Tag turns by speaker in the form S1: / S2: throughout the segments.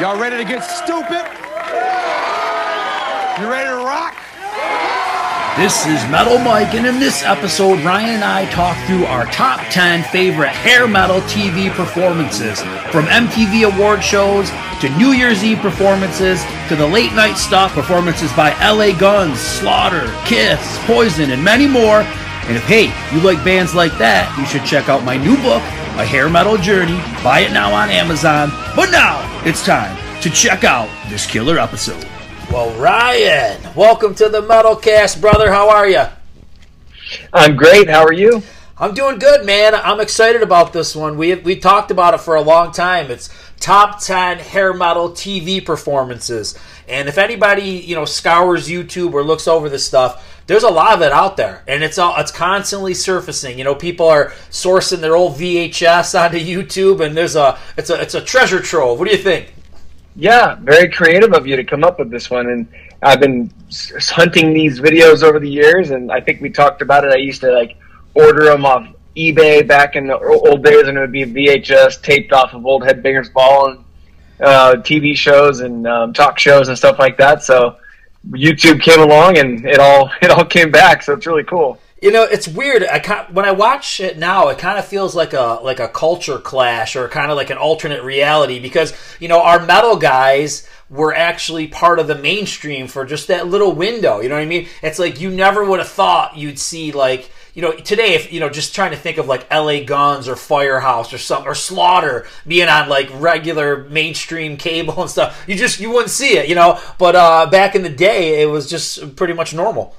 S1: Y'all ready to get stupid? You ready to rock?
S2: This is Metal Mike, and in this episode, Ryan and I talk through our top 10 favorite hair metal TV performances from MTV award shows to New Year's Eve performances to the late night stuff performances by LA Guns, Slaughter, Kiss, Poison, and many more. And if, hey, you like bands like that, you should check out my new book, A Hair Metal Journey. Buy it now on Amazon. But now, it's time to check out this killer episode. Well, Ryan, welcome to the Metalcast, brother. How are you?
S3: I'm great. How are you?
S2: I'm doing good, man. I'm excited about this one. We we talked about it for a long time. It's top 10 hair metal TV performances. And if anybody, you know, scours YouTube or looks over this stuff, there's a lot of it out there. And it's all it's constantly surfacing. You know, people are sourcing their old VHS onto YouTube and there's a it's a it's a treasure trove. What do you think?
S3: Yeah, very creative of you to come up with this one and I've been hunting these videos over the years and I think we talked about it. I used to like order them off eBay back in the old days, and it would be VHS taped off of old Headbangers Ball and uh, TV shows and um, talk shows and stuff like that. So YouTube came along, and it all it all came back. So it's really cool.
S2: You know, it's weird. I when I watch it now, it kind of feels like a like a culture clash or kind of like an alternate reality because you know our metal guys were actually part of the mainstream for just that little window. You know what I mean? It's like you never would have thought you'd see like you know, today, if you know, just trying to think of like L.A. Guns or Firehouse or some or Slaughter being on like regular mainstream cable and stuff, you just you wouldn't see it, you know. But uh, back in the day, it was just pretty much normal.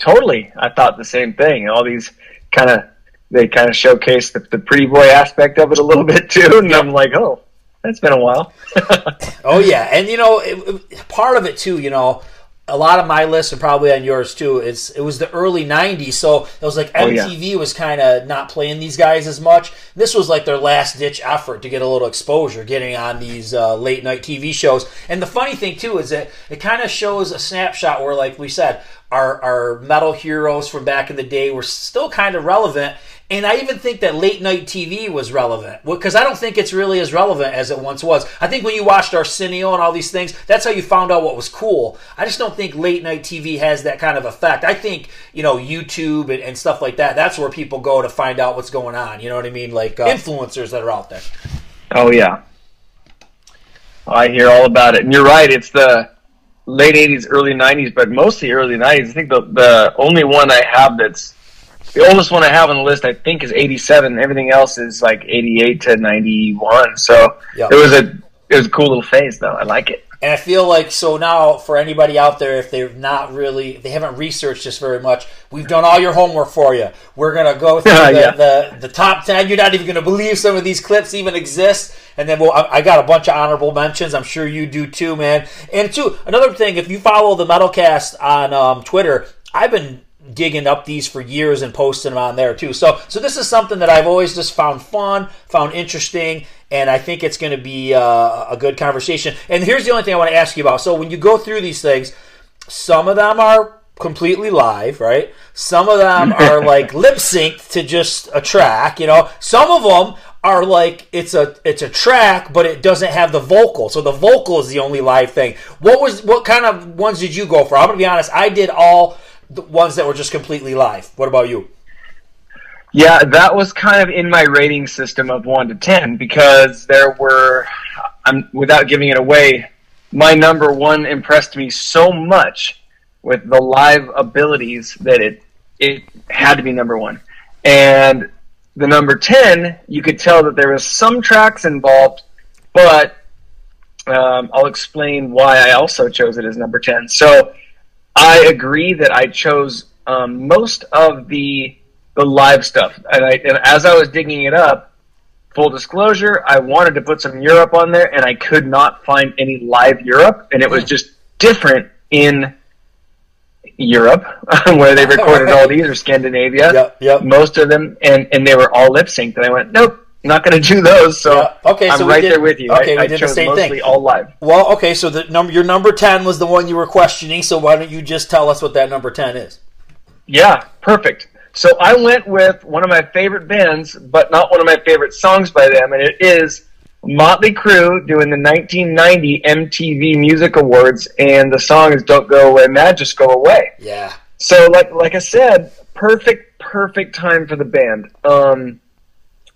S3: Totally, I thought the same thing. All these kind of they kind of showcase the, the pretty boy aspect of it a little bit too, and I'm like, oh, that's been a while.
S2: oh yeah, and you know, it, it, part of it too, you know a lot of my lists and probably on yours too. It's it was the early '90s, so it was like MTV oh, yeah. was kind of not playing these guys as much. This was like their last ditch effort to get a little exposure, getting on these uh, late night TV shows. And the funny thing too is that it kind of shows a snapshot where, like we said, our our metal heroes from back in the day were still kind of relevant and I even think that late night TV was relevant because I don't think it's really as relevant as it once was. I think when you watched Arsenio and all these things, that's how you found out what was cool. I just don't think late night TV has that kind of effect. I think, you know, YouTube and, and stuff like that, that's where people go to find out what's going on. You know what I mean? Like uh, influencers that are out there.
S3: Oh, yeah. I hear all about it. And you're right, it's the late 80s, early 90s, but mostly early 90s. I think the, the only one I have that's the oldest one I have on the list, I think, is 87. Everything else is like 88 to 91. So yep. it was a it was a cool little phase, though. I like it.
S2: And I feel like so now for anybody out there, if they're not really, they haven't researched this very much, we've done all your homework for you. We're gonna go through the, yeah. the, the top ten. You're not even gonna believe some of these clips even exist. And then we'll, I got a bunch of honorable mentions. I'm sure you do too, man. And two, another thing, if you follow the Metalcast on um, Twitter, I've been digging up these for years and posting them on there too. So, so this is something that I've always just found fun, found interesting, and I think it's going to be uh, a good conversation. And here's the only thing I want to ask you about. So, when you go through these things, some of them are completely live, right? Some of them are like lip synced to just a track, you know. Some of them are like it's a it's a track, but it doesn't have the vocal. So the vocal is the only live thing. What was what kind of ones did you go for? I'm gonna be honest. I did all the ones that were just completely live. What about you?
S3: Yeah, that was kind of in my rating system of one to ten because there were, I'm without giving it away, my number one impressed me so much with the live abilities that it it had to be number one. And the number ten, you could tell that there was some tracks involved, but um, I'll explain why I also chose it as number ten. So I agree that I chose um, most of the the live stuff, and, I, and as I was digging it up, full disclosure, I wanted to put some Europe on there, and I could not find any live Europe, and it was hmm. just different in Europe, where they recorded all these, or Scandinavia.
S2: Yep, yep.
S3: Most of them, and and they were all lip synced, and I went, nope, not going to do those. So
S2: Yeah, okay,
S3: I'm
S2: so
S3: right
S2: did-
S3: there with you.
S2: okay,
S3: I,
S2: we
S3: I
S2: did the
S3: chose
S2: same
S3: mostly
S2: thing.
S3: all live.
S2: Well, okay, so the number your number ten was the one you were questioning. So why don't you just tell us what that number ten is?
S3: Yeah, perfect. So I went with one of my favorite bands, but not one of my favorite songs by them, and it is Motley Crue doing the 1990 MTV Music Awards, and the song is "Don't Go Away, Mad, Just Go Away."
S2: Yeah,
S3: So, like like I said, perfect perfect time for the band. Um,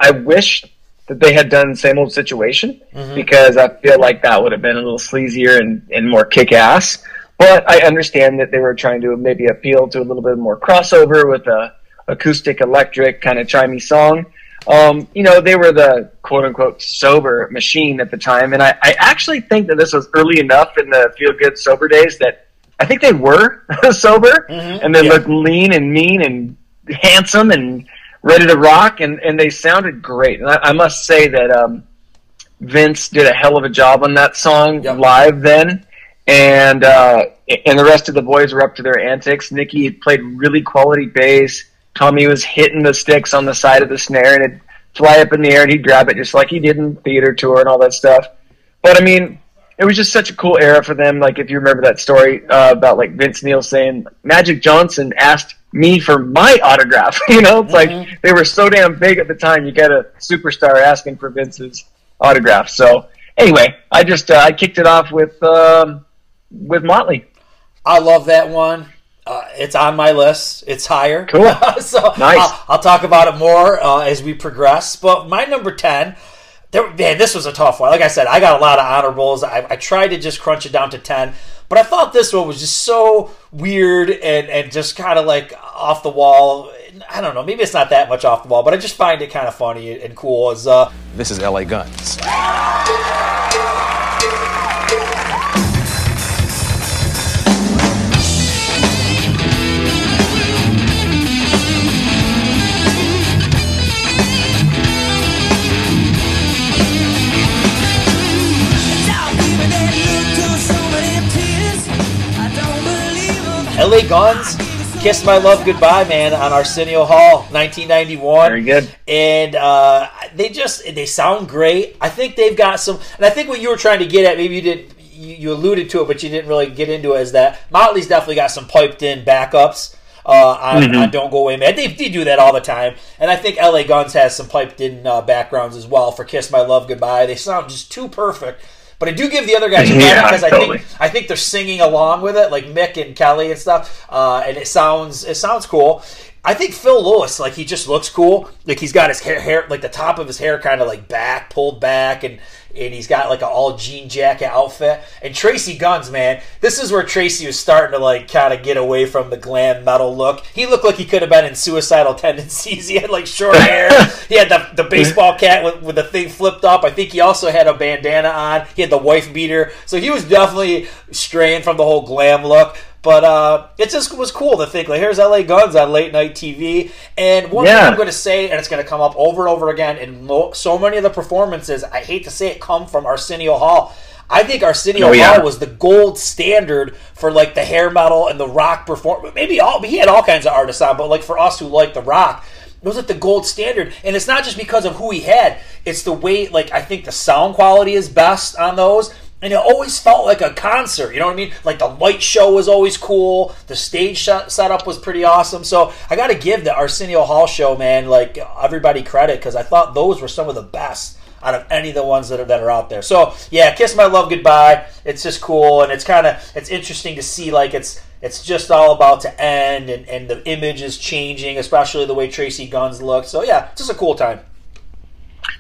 S3: I wish that they had done same old situation because I feel like that would have been a little sleazier and, and more kick ass. But I understand that they were trying to maybe appeal to a little bit more crossover with a acoustic electric kind of chimey song. Um, you know, they were the quote unquote sober machine at the time, and I, I actually think that this was early enough in the feel good sober days that I think they were sober and they
S2: Yeah.
S3: looked lean and mean and handsome and ready to rock, and, and they sounded great. And I, I must say that um, Vince did a hell of a job on that song
S2: Yep.
S3: live then. And uh, and the rest of the boys were up to their antics. Nikki played really quality bass. Tommy was hitting the sticks on the side of the snare, and it'd fly up in the air, and he'd grab it just like he did in theater tour and all that stuff. But I mean, it was just such a cool era for them. Like if you remember that story uh, about like Vince Neil saying Magic Johnson asked me for my autograph. you know, it's like they were so damn big at the time. You got a superstar asking for Vince's autograph. So anyway, I just uh, I kicked it off with um, with Motley.
S2: I love that one. Uh, it's on my list. It's higher.
S3: Cool.
S2: so
S3: Nice.
S2: I'll, I'll talk about it more uh, as we progress. But my number ten, there, man, this was a tough one. Like I said, I got a lot of honorables. I, I tried to just crunch it down to ten, but I thought this one was just so weird and and just kind of like off the wall. I don't know. Maybe it's not that much off the wall, but I just find it kind of funny and cool. Is uh,
S1: This is LA Guns.
S2: LA Guns, Kiss My Love Goodbye, man, on Arsenio Hall, 1991.
S3: Very good.
S2: And uh, they just, they sound great. I think they've got some, and I think what you were trying to get at, maybe you did, you, you alluded to it, but you didn't really get into it, is that Motley's definitely got some piped in backups. Uh, on, on Don't Go Away Mad. They, they do that all the time. And I think LA Guns has some piped in uh, backgrounds as well for Kiss My Love Goodbye. They sound just too perfect. But I do give the other guys credit
S3: Yeah,
S2: because I think I think they're singing along with it, like Mick and Kelly and stuff, uh, and it sounds it sounds cool. I think Phil Lewis, like he just looks cool. Like he's got his hair, hair like the top of his hair kind of like back, pulled back, and and he's got like an all jean jacket outfit. And Tracii Guns, man, this is where Tracii was starting to like kind of get away from the glam metal look. He looked like he could have been in Suicidal Tendencies. He had like short hair. he had the, the baseball cap with, with the thing flipped up. I think he also had a bandana on. He had the wife beater. So he was definitely straying from the whole glam look. But uh, it just was cool to think like here's LA Guns on late night TV, and one thing I'm going to say, and it's going to come up over and over again in mo- so many of the performances. I hate to say it, come from Arsenio Hall. I think Arsenio
S3: Oh, yeah.
S2: Hall was the gold standard for like the hair metal and the rock perform. Maybe all he had all kinds of artists on, but like for us who like the rock, it was like the gold standard. And it's not just because of who he had; it's the way like I think the sound quality is best on those. And it always felt like a concert. You know what I mean? Like the light show was always cool. The stage setup was pretty awesome. So I got to give the Arsenio Hall show, man, like everybody credit because I thought those were some of the best out of any of the ones that are that are out there. So yeah, kiss my love goodbye. It's just cool and it's kind of it's interesting to see like it's it's just all about to end and, and the image is changing, especially the way Tracii Guns look. So yeah, just a cool time.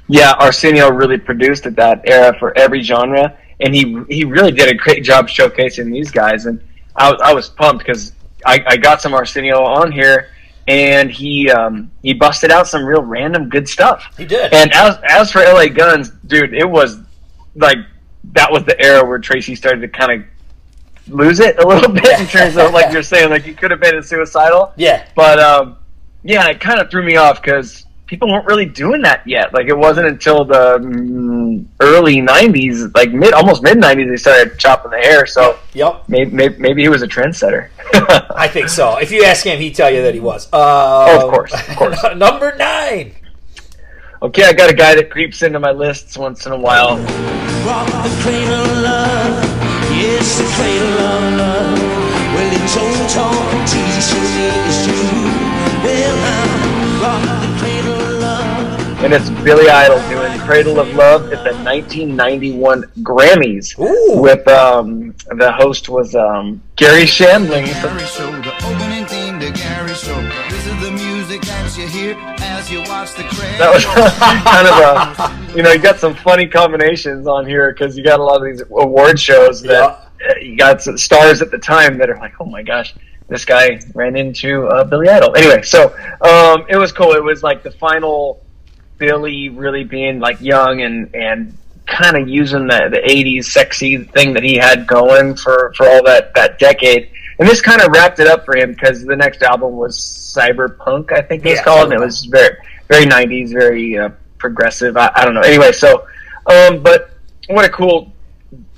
S3: Yeah, Arsenio really produced at that era for every genre, and he he really did a great job showcasing these guys. And I was I was pumped because I, I got some Arsenio on here, and he um, he busted out some real random good stuff.
S2: He did.
S3: And as as for LA Guns, dude, it was like that was the era where Tracii started to kind of lose it a little bit in terms of like you're saying, like he could have been suicidal.
S2: Yeah.
S3: But um, yeah, it kind of threw me off because people weren't really doing that yet. Like it wasn't until the mm, early '90s, like mid, almost mid '90s, they started chopping the hair. So
S2: Yep.
S3: maybe maybe, maybe he was a trendsetter.
S2: I think so. If you ask him, he'd tell you that he was. Uh,
S3: Oh, of course, of course.
S2: number nine.
S3: okay, I got a guy that creeps into my lists once in a while.
S4: Rock the cradle of love, yes, and it's
S3: Billy Idol doing "Cradle of Love" at the 1991 Grammys.
S2: Ooh.
S3: With um, the host was um, Garry Shandling.
S5: Gary Show, the opening theme to Gary Show. This is the music that you hear as you watch the credits.
S3: That was kind of a, you know, you got some funny combinations on here because you got a lot of these award shows that uh, you got stars at the time that are like, oh my gosh, this guy ran into uh, Billy Idol. Anyway, so um, it was cool. It was like the final Billy really being like young and and kind of using the the '80s sexy thing that he had going for for all that that decade. And this kind of wrapped it up for him because the next album was Cyberpunk, I think it was
S2: Yeah,
S3: called, and it was very very '90s, very uh, progressive. I, I don't know. Anyway, so um, but what a cool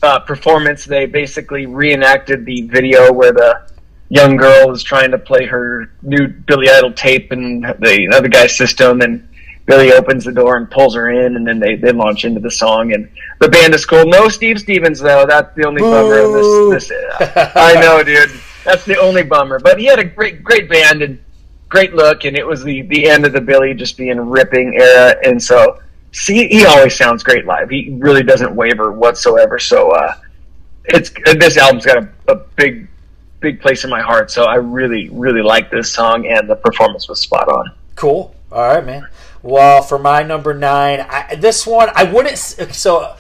S3: uh, performance! They basically reenacted the video where the young girl is trying to play her new Billy Idol tape in the other guy's system, and Billy opens the door and pulls her in, and then they, they launch into the song. And the band is cool. No Steve Stevens though. That's the only bummer of this. this I know, dude. That's the only bummer. But he had a great great band and great look, and it was the the end of the Billy just being ripping era, and so. See, he always sounds great live. He really doesn't waver whatsoever. So, uh, it's this album's got a, a big big place in my heart so i really really like this song and the performance was spot on
S2: Cool. All right, man. Well, for my number nine, I, this one I wouldn't. So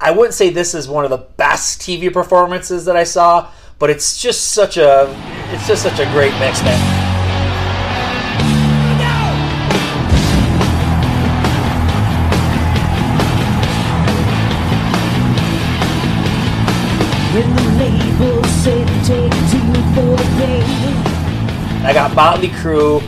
S2: I wouldn't say this is one of the best TV performances that I saw, but it's just such a. It's just such a great mix, man.
S4: When the label said take two for the game.
S2: I got Motley Crue,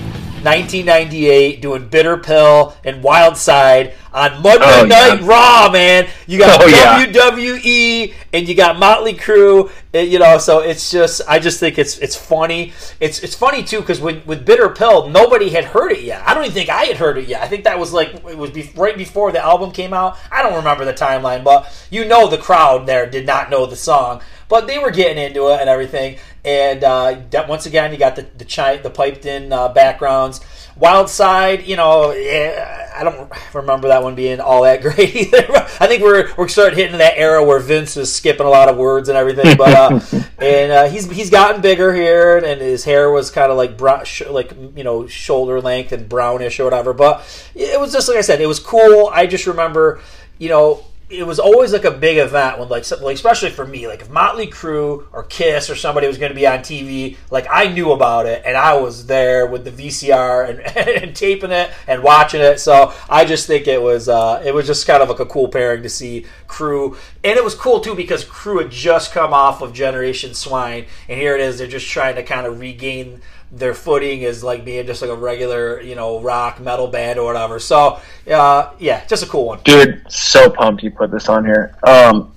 S2: 1998, doing Bitter Pill and Wild Side on Monday
S3: Oh, yeah.
S2: Night Raw, man. You got
S3: Oh, yeah.
S2: WWE and you got Motley Crue, uh, you know. So it's just, I just think it's it's funny. It's it's funny too because when with Bitter Pill, nobody had heard it yet. I don't even think I had heard it yet. I think that was like it was be, right before the album came out. I don't remember the timeline, but you know the crowd there did not know the song, but they were getting into it and everything. And uh, that, once again, you got the the, chi- the piped in uh, backgrounds. Wild Side, you know, I don't remember that one being all that great either. I think we're we're starting hitting that era where Vince is skipping a lot of words and everything. But uh, and uh, he's he's gotten bigger here, and his hair was kind of like brown, sh- like you know shoulder length and brownish or whatever. But it was just like I said, it was cool. I just remember, you know, it was always like a big event when like, like especially for me like if Motley Crue or Kiss or somebody was going to be on TV like I knew about it and I was there with the VCR and, and taping it and watching it. So I just think it was uh, it was just kind of like a cool pairing to see Crue and it was cool too because Crue had just come off of Generation Swine and here it is they're just trying to kind of regain their footing is like being just like a regular you know rock metal band or whatever. So uh, yeah just a cool one.
S3: Dude so pumped you put this on here. Um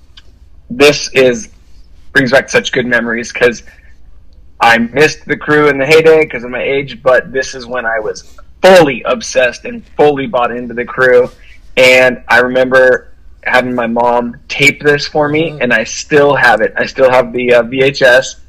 S3: this is brings back such good memories because i missed the Crue in the heyday because of my age but this is when i was fully obsessed and fully bought into the Crue. And i remember having my mom tape this for me and i still have it. I still have the uh, vhs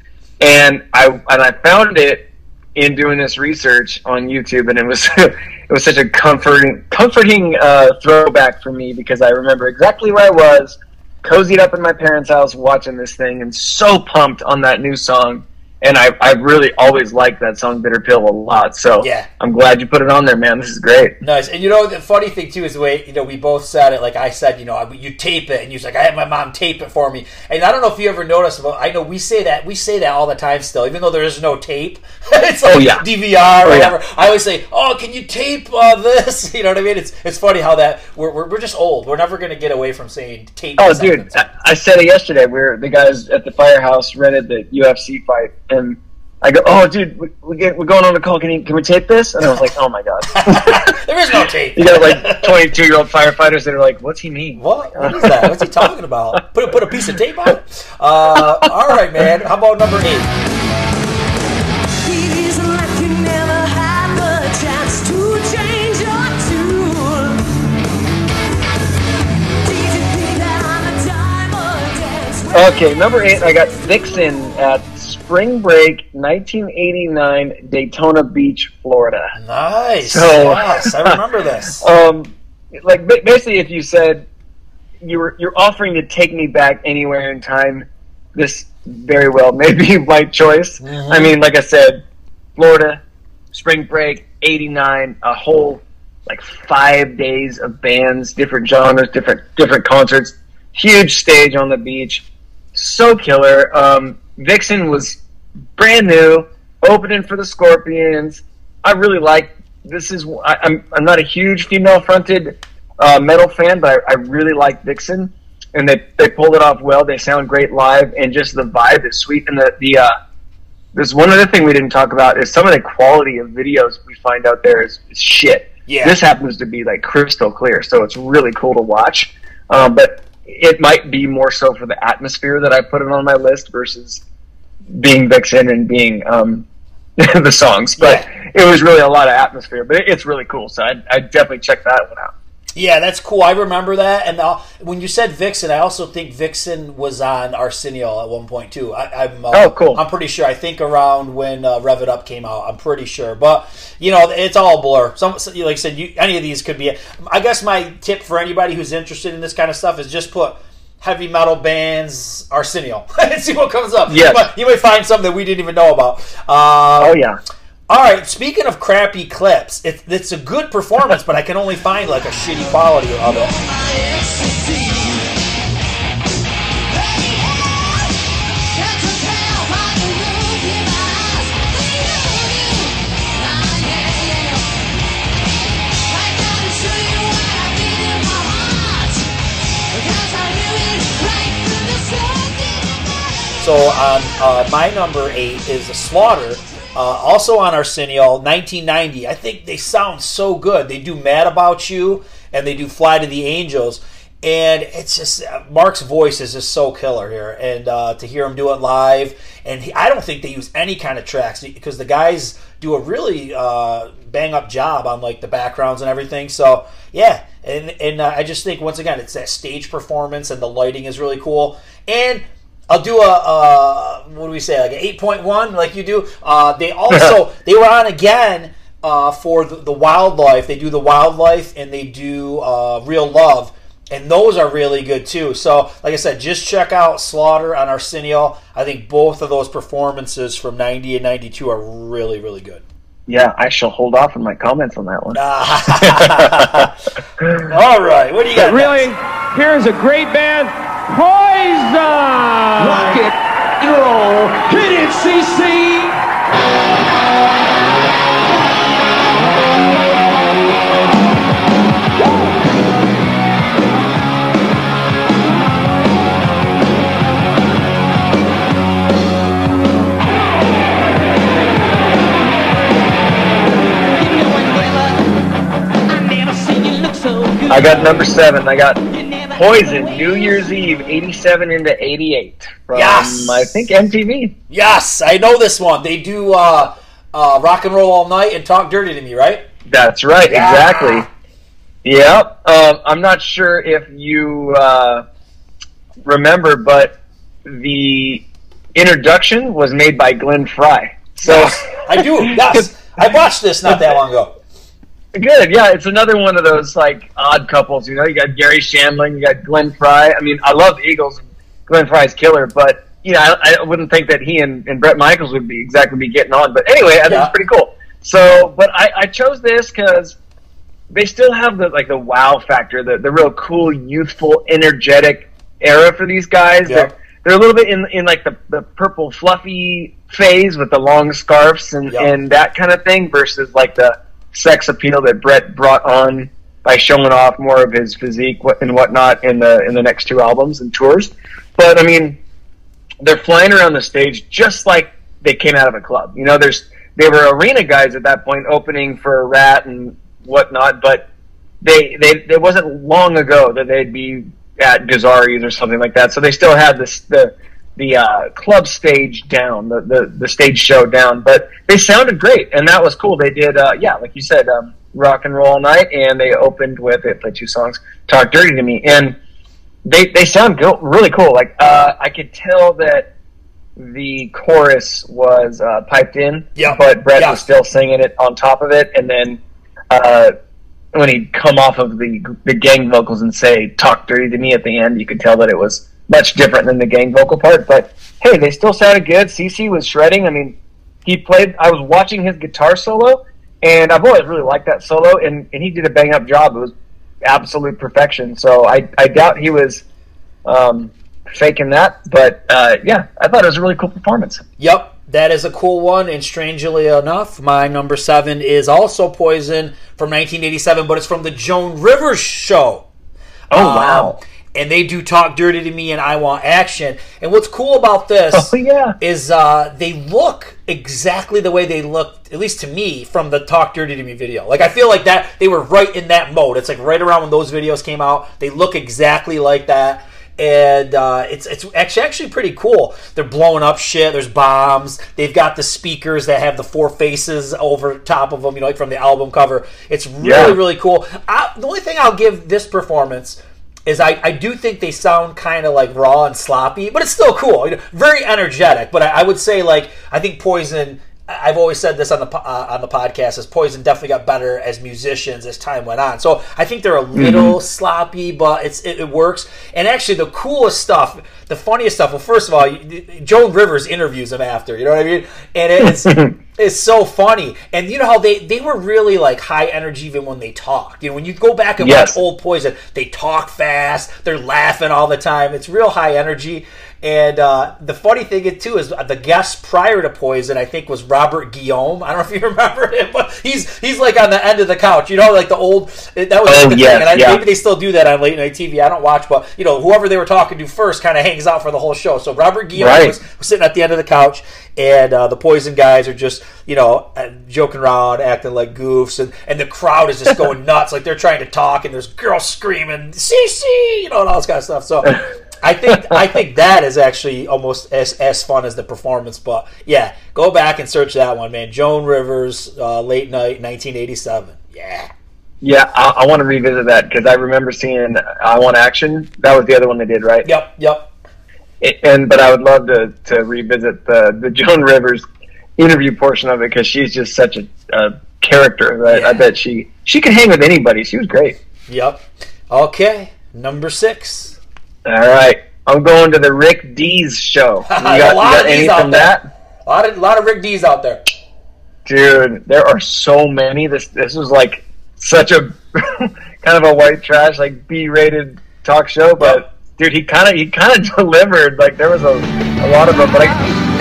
S3: and i and i found it in doing this research on YouTube, and it was it was such a comforting comforting uh, throwback for me because I remember exactly where I was, cozied up in my parents' house watching this thing, and so pumped on that new song. And I, I really always liked that song "Bitter Pill" a lot. So
S2: Yeah.
S3: I'm glad you put it on there, man. This is great.
S2: Nice, and you know the funny thing too is the way you know we both said it. Like I said, you know, you tape it, and you was like, I had my mom tape it for me. And I don't know if you ever noticed, but I know we say that we say that all the time still, even though there is no tape. it's like
S3: Oh, yeah.
S2: DVR or
S3: Oh, yeah.
S2: whatever. I always say, oh, can you tape uh, this? You know what I mean? It's it's funny how that we're, we're, we're just old. We're never gonna get away from saying tape.
S3: Oh, dude, I, I said it yesterday. We were the guys at the firehouse rented the UFC fight, and I go, oh, dude, we, we get, we're going on a call. Can, you, can we tape this? And I was like, oh my god.
S2: there is no tape.
S3: you got like 22 year old firefighters that are like, what's he mean?
S2: What? What is that? What's he talking about? Put put a piece of tape on it. Uh, all right, man. How about number eight?
S4: Feels like you never had the chance to change your tune. Did you think that I'm a diamond dance?
S3: Okay, number eight, I got Vixen at Spring Break 1989, Daytona Beach, Florida.
S2: Nice.
S3: So-
S2: yes, I remember this.
S3: Um, like basically, if you said you were you're offering to take me back anywhere in time, this very well may be my choice. I mean, like I said, Florida, Spring Break '89, a whole like five days of bands, different genres, different different concerts, huge stage on the beach, so killer. Um, Vixen was brand new, opening for the Scorpions. I really like this. Is I, I'm I'm not a huge female fronted uh, metal fan, but I, I really like Vixen, and they they pulled it off well. They sound great live, and just the vibe is sweet. And the the uh, there's one other thing we didn't talk about is some of the quality of videos we find out there is, is shit.
S2: Yeah.
S3: This happens to be like crystal clear, so it's really cool to watch. Um, but it might be more so for the atmosphere that I put it on my list versus being Vixen and being um, the songs. But it was really a lot of atmosphere. But it, it's really cool, so I I definitely check that one out.
S2: Yeah, that's cool. I remember that. And when you said Vixen, I also think Vixen was on Arsenio at one point too. I, I'm uh,
S3: Oh, cool.
S2: I'm pretty sure. I think around when uh, Rev It Up came out. I'm pretty sure. But you know, it's all blur. Some, like I said, you, any of these could be. I guess my tip for anybody who's interested in this kind of stuff is just put heavy metal bands Arsenio and see what comes up.
S3: Yeah,
S2: You, might, you might find something that we didn't even know about. Uh,
S3: Oh yeah.
S2: all right. Speaking of crappy clips, it, it's a good performance, but I can only find like a shitty quality of it. So on uh, my number eight is a Slaughter, uh, also on Arsenio, 1990. I think they sound so good. They do Mad About You and they do Fly to the Angels, and it's just uh, Mark's voice is just so killer here, and uh, to hear him do it live, and he, I don't think they use any kind of tracks because the guys do a really uh, bang up job on like the backgrounds and everything. So yeah, and and uh, I just think once again it's that stage performance and the lighting is really cool, and I'll do a uh, what do we say like an eight point one like you do. Uh, they also they were on again uh, for the, the wildlife. They do the wildlife and they do uh, real love. And those are really good too. So, like I said, just check out Slaughter on Arsenio. I think both of those performances from 90 and 92 are really, really good.
S3: Yeah, I shall hold off on my comments on that one.
S2: All right, what do you got?
S1: Really, here's a great band, Poison!
S3: I got number seven. I got Poison, New Year's Eve, 87 into 88 from,
S2: Yes!
S3: I think, MTV.
S2: Yes, I know this one. They do uh, uh, rock and roll all night and talk dirty to me, right?
S3: That's right,
S2: Yeah.
S3: exactly. Yep. Um, I'm not sure if you uh, remember, but the introduction was made by Glenn Frey. So
S2: I do. Yes, I watched this not that long ago.
S3: Good. Yeah, it's another one of those like odd couples. You know, you got Garry Shandling, you got Glenn Frey. I mean, I love the Eagles. Glenn Frey's killer, but you know, I, I wouldn't think that he and, and Bret Michaels would be exactly be getting on. But anyway, I think it's pretty cool. So, but I, I chose this because they still have the like the wow factor, the the real cool, youthful, energetic era for these guys.
S2: Yeah.
S3: They're they're a little bit in in like the, the purple fluffy phase with the long scarves and,
S2: Yeah.
S3: and that kind of thing versus like the sex appeal that Bret brought on by showing off more of his physique and whatnot in the in the next two albums and tours. But I mean, they're flying around the stage just like they came out of a club. You know, there's they were arena guys at that point, opening for Ratt and whatnot, but they they it wasn't long ago that they'd be at Gazzarri's or something like that. So they still had this the the uh, club stage down, the, the the stage show down, but they sounded great, and that was cool. They did, uh, yeah, like you said, um, rock and roll all night, and they opened with they played two songs, "Talk Dirty to Me," and they they sound go- really cool. Like uh, I could tell that the chorus was uh, piped in,
S2: Yeah.
S3: but Bret
S2: Yeah.
S3: was still singing it on top of it, and then uh, when he'd come off of the the gang vocals and say "Talk Dirty to Me" at the end, you could tell that it was much different than the gang vocal part. But hey, they still sounded good. CC was shredding. I mean, he played. I was watching his guitar solo, and I've always really liked that solo, and, and he did a bang up job. It was absolute perfection. So I I doubt he was um, faking that, but uh, yeah, I thought it was a really cool performance.
S2: Yep, that is a cool one. And strangely enough, my number seven is also Poison from 1987, but it's from the Joan Rivers show.
S3: Oh
S2: Um,
S3: wow!
S2: And they do talk dirty to me and I want action. And what's cool about this
S3: Oh yeah!
S2: is uh, they look exactly the way they looked, at least to me, from the Talk Dirty to Me video. Like I feel like that they were right in that mode. It's like right around when those videos came out. They look exactly like that. And uh, it's it's actually actually pretty cool. They're blowing up shit. There's bombs. They've got the speakers that have the four faces over top of them. You know, like from the album cover. It's really
S3: Yeah.
S2: really cool. I, the only thing I'll give this performance is I, I do think they sound kind of like raw and sloppy, but it's still cool. You know, very energetic. But I, I would say like I think Poison. I've always said this on the uh, on the podcast. Is Poison definitely got better as musicians as time went on. So I think they're a little sloppy, but it's it, it works. And actually, the coolest stuff, the funniest stuff. Well, first of all, Joan Rivers interviews him after. You know what I mean? And it's it's so funny. And you know how they they were really like high energy even when they talked. You know, when you go back and
S3: Yes.
S2: watch old Poison, they talk fast, they're laughing all the time. It's real high energy. And uh, the funny thing is, too is the guest prior to Poison, I think, was Robert Guillaume. I don't know if you remember him, but he's he's like on the end of the couch. You know, like the old that was
S3: Oh,
S2: the thing. And I,
S3: yeah.
S2: maybe they still do that on late night TV. I don't watch, but you know, whoever they were talking to first kind of hangs out for the whole show. So Robert Guillaume
S3: Right.
S2: was, was sitting at the end of the couch, and uh, the Poison guys are just you know uh, joking around, acting like goofs, and, and the crowd is just going nuts, like they're trying to talk, and there's girls screaming "CC," you know, and all this kind of stuff. So. I think I think that is actually almost as, as fun as the performance, but yeah, go back and search that one, man. Joan Rivers, uh, late night, 1987. Yeah,
S3: Yeah, I, I want to revisit that because I remember seeing "I Want Action." That was the other one they did, right?
S2: yep, yep.
S3: And but I would love to to revisit the the Joan Rivers interview portion of it because she's just such a, a character. That
S2: Yeah.
S3: I bet she she could hang with anybody. She was great.
S2: Yep. Okay, number six.
S3: All right, I'm going to the Rick Dees show. You got,
S2: A lot
S3: got
S2: of these
S3: any
S2: out
S3: from
S2: there.
S3: that?
S2: A lot of, lot of Rick Dees out there.
S3: Dude, there are so many. This this was like such a kind of a white trash, like B rated talk show. But dude, he kind of he kind of delivered. Like there was a, a lot of them. But I,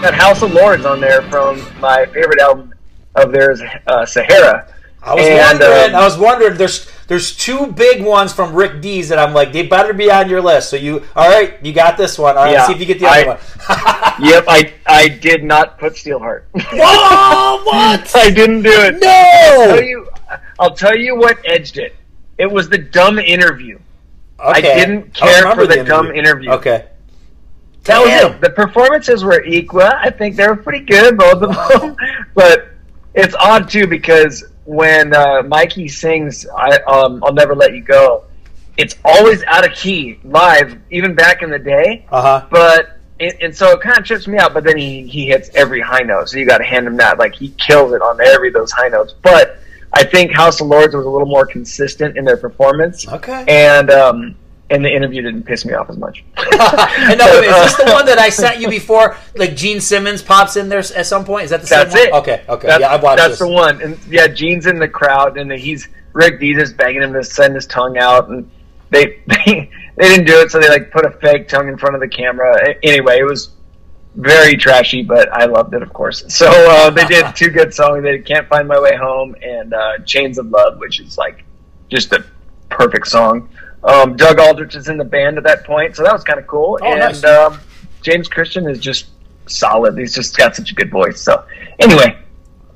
S3: got House of Lords on there from my favorite album of theirs, uh, Sahara.
S2: I was
S3: And,
S2: wondering.
S3: um,
S2: I was wondering. There's there's two big ones from Rick Dees that I'm like they better be on your list. So you all right? You got this one. All right.
S3: Yeah,
S2: see if you get the
S3: I-
S2: other one.
S3: Yep, I I did not put Steelheart.
S2: Whoa! What?
S3: I didn't do it. I'll tell
S2: No.
S3: you, I'll tell you what edged it. It was the dumb interview.
S2: Okay. I didn't
S3: care
S2: remember
S3: for the dumb interview.
S2: Okay.
S3: Was
S2: Damn.
S3: The performances were equal. I think they were pretty good, both of them. but it's odd too because when uh, Mikey sings I, um, "I'll Never Let You Go," it's always out of key live, even back in the day.
S2: Uh huh.
S3: But and, and so it kind of trips me out. But then he he hits every high note, so you got to hand him that. Like he kills it on every of those high notes. But I think House of Lords was a little more consistent in their performance,
S2: Okay.
S3: and um, and the interview didn't piss me off as much.
S2: and no, is this the one that I sent you before? Like Gene Simmons pops in there at some point. Is that the
S3: That's
S2: same
S3: it.
S2: one? Okay. Okay.
S3: That's,
S2: yeah, I've watched
S3: that's
S2: this.
S3: the one. And yeah, Gene's in the crowd, and he's Rick Dees is begging him to send his tongue out, and they they, they didn't do it, so they like put a fake tongue in front of the camera. Anyway, it was very trashy, but I loved it, of course. So uh, they did two good songs. They did "Can't Find My Way Home" and uh, "Chains of Love," which is like just a perfect song. Um, Doug Aldrich is in the band at that point, so that was kind of cool.
S2: Oh,
S3: and
S2: nice.
S3: um, James Christian is just solid. He's just got such a good voice. So anyway,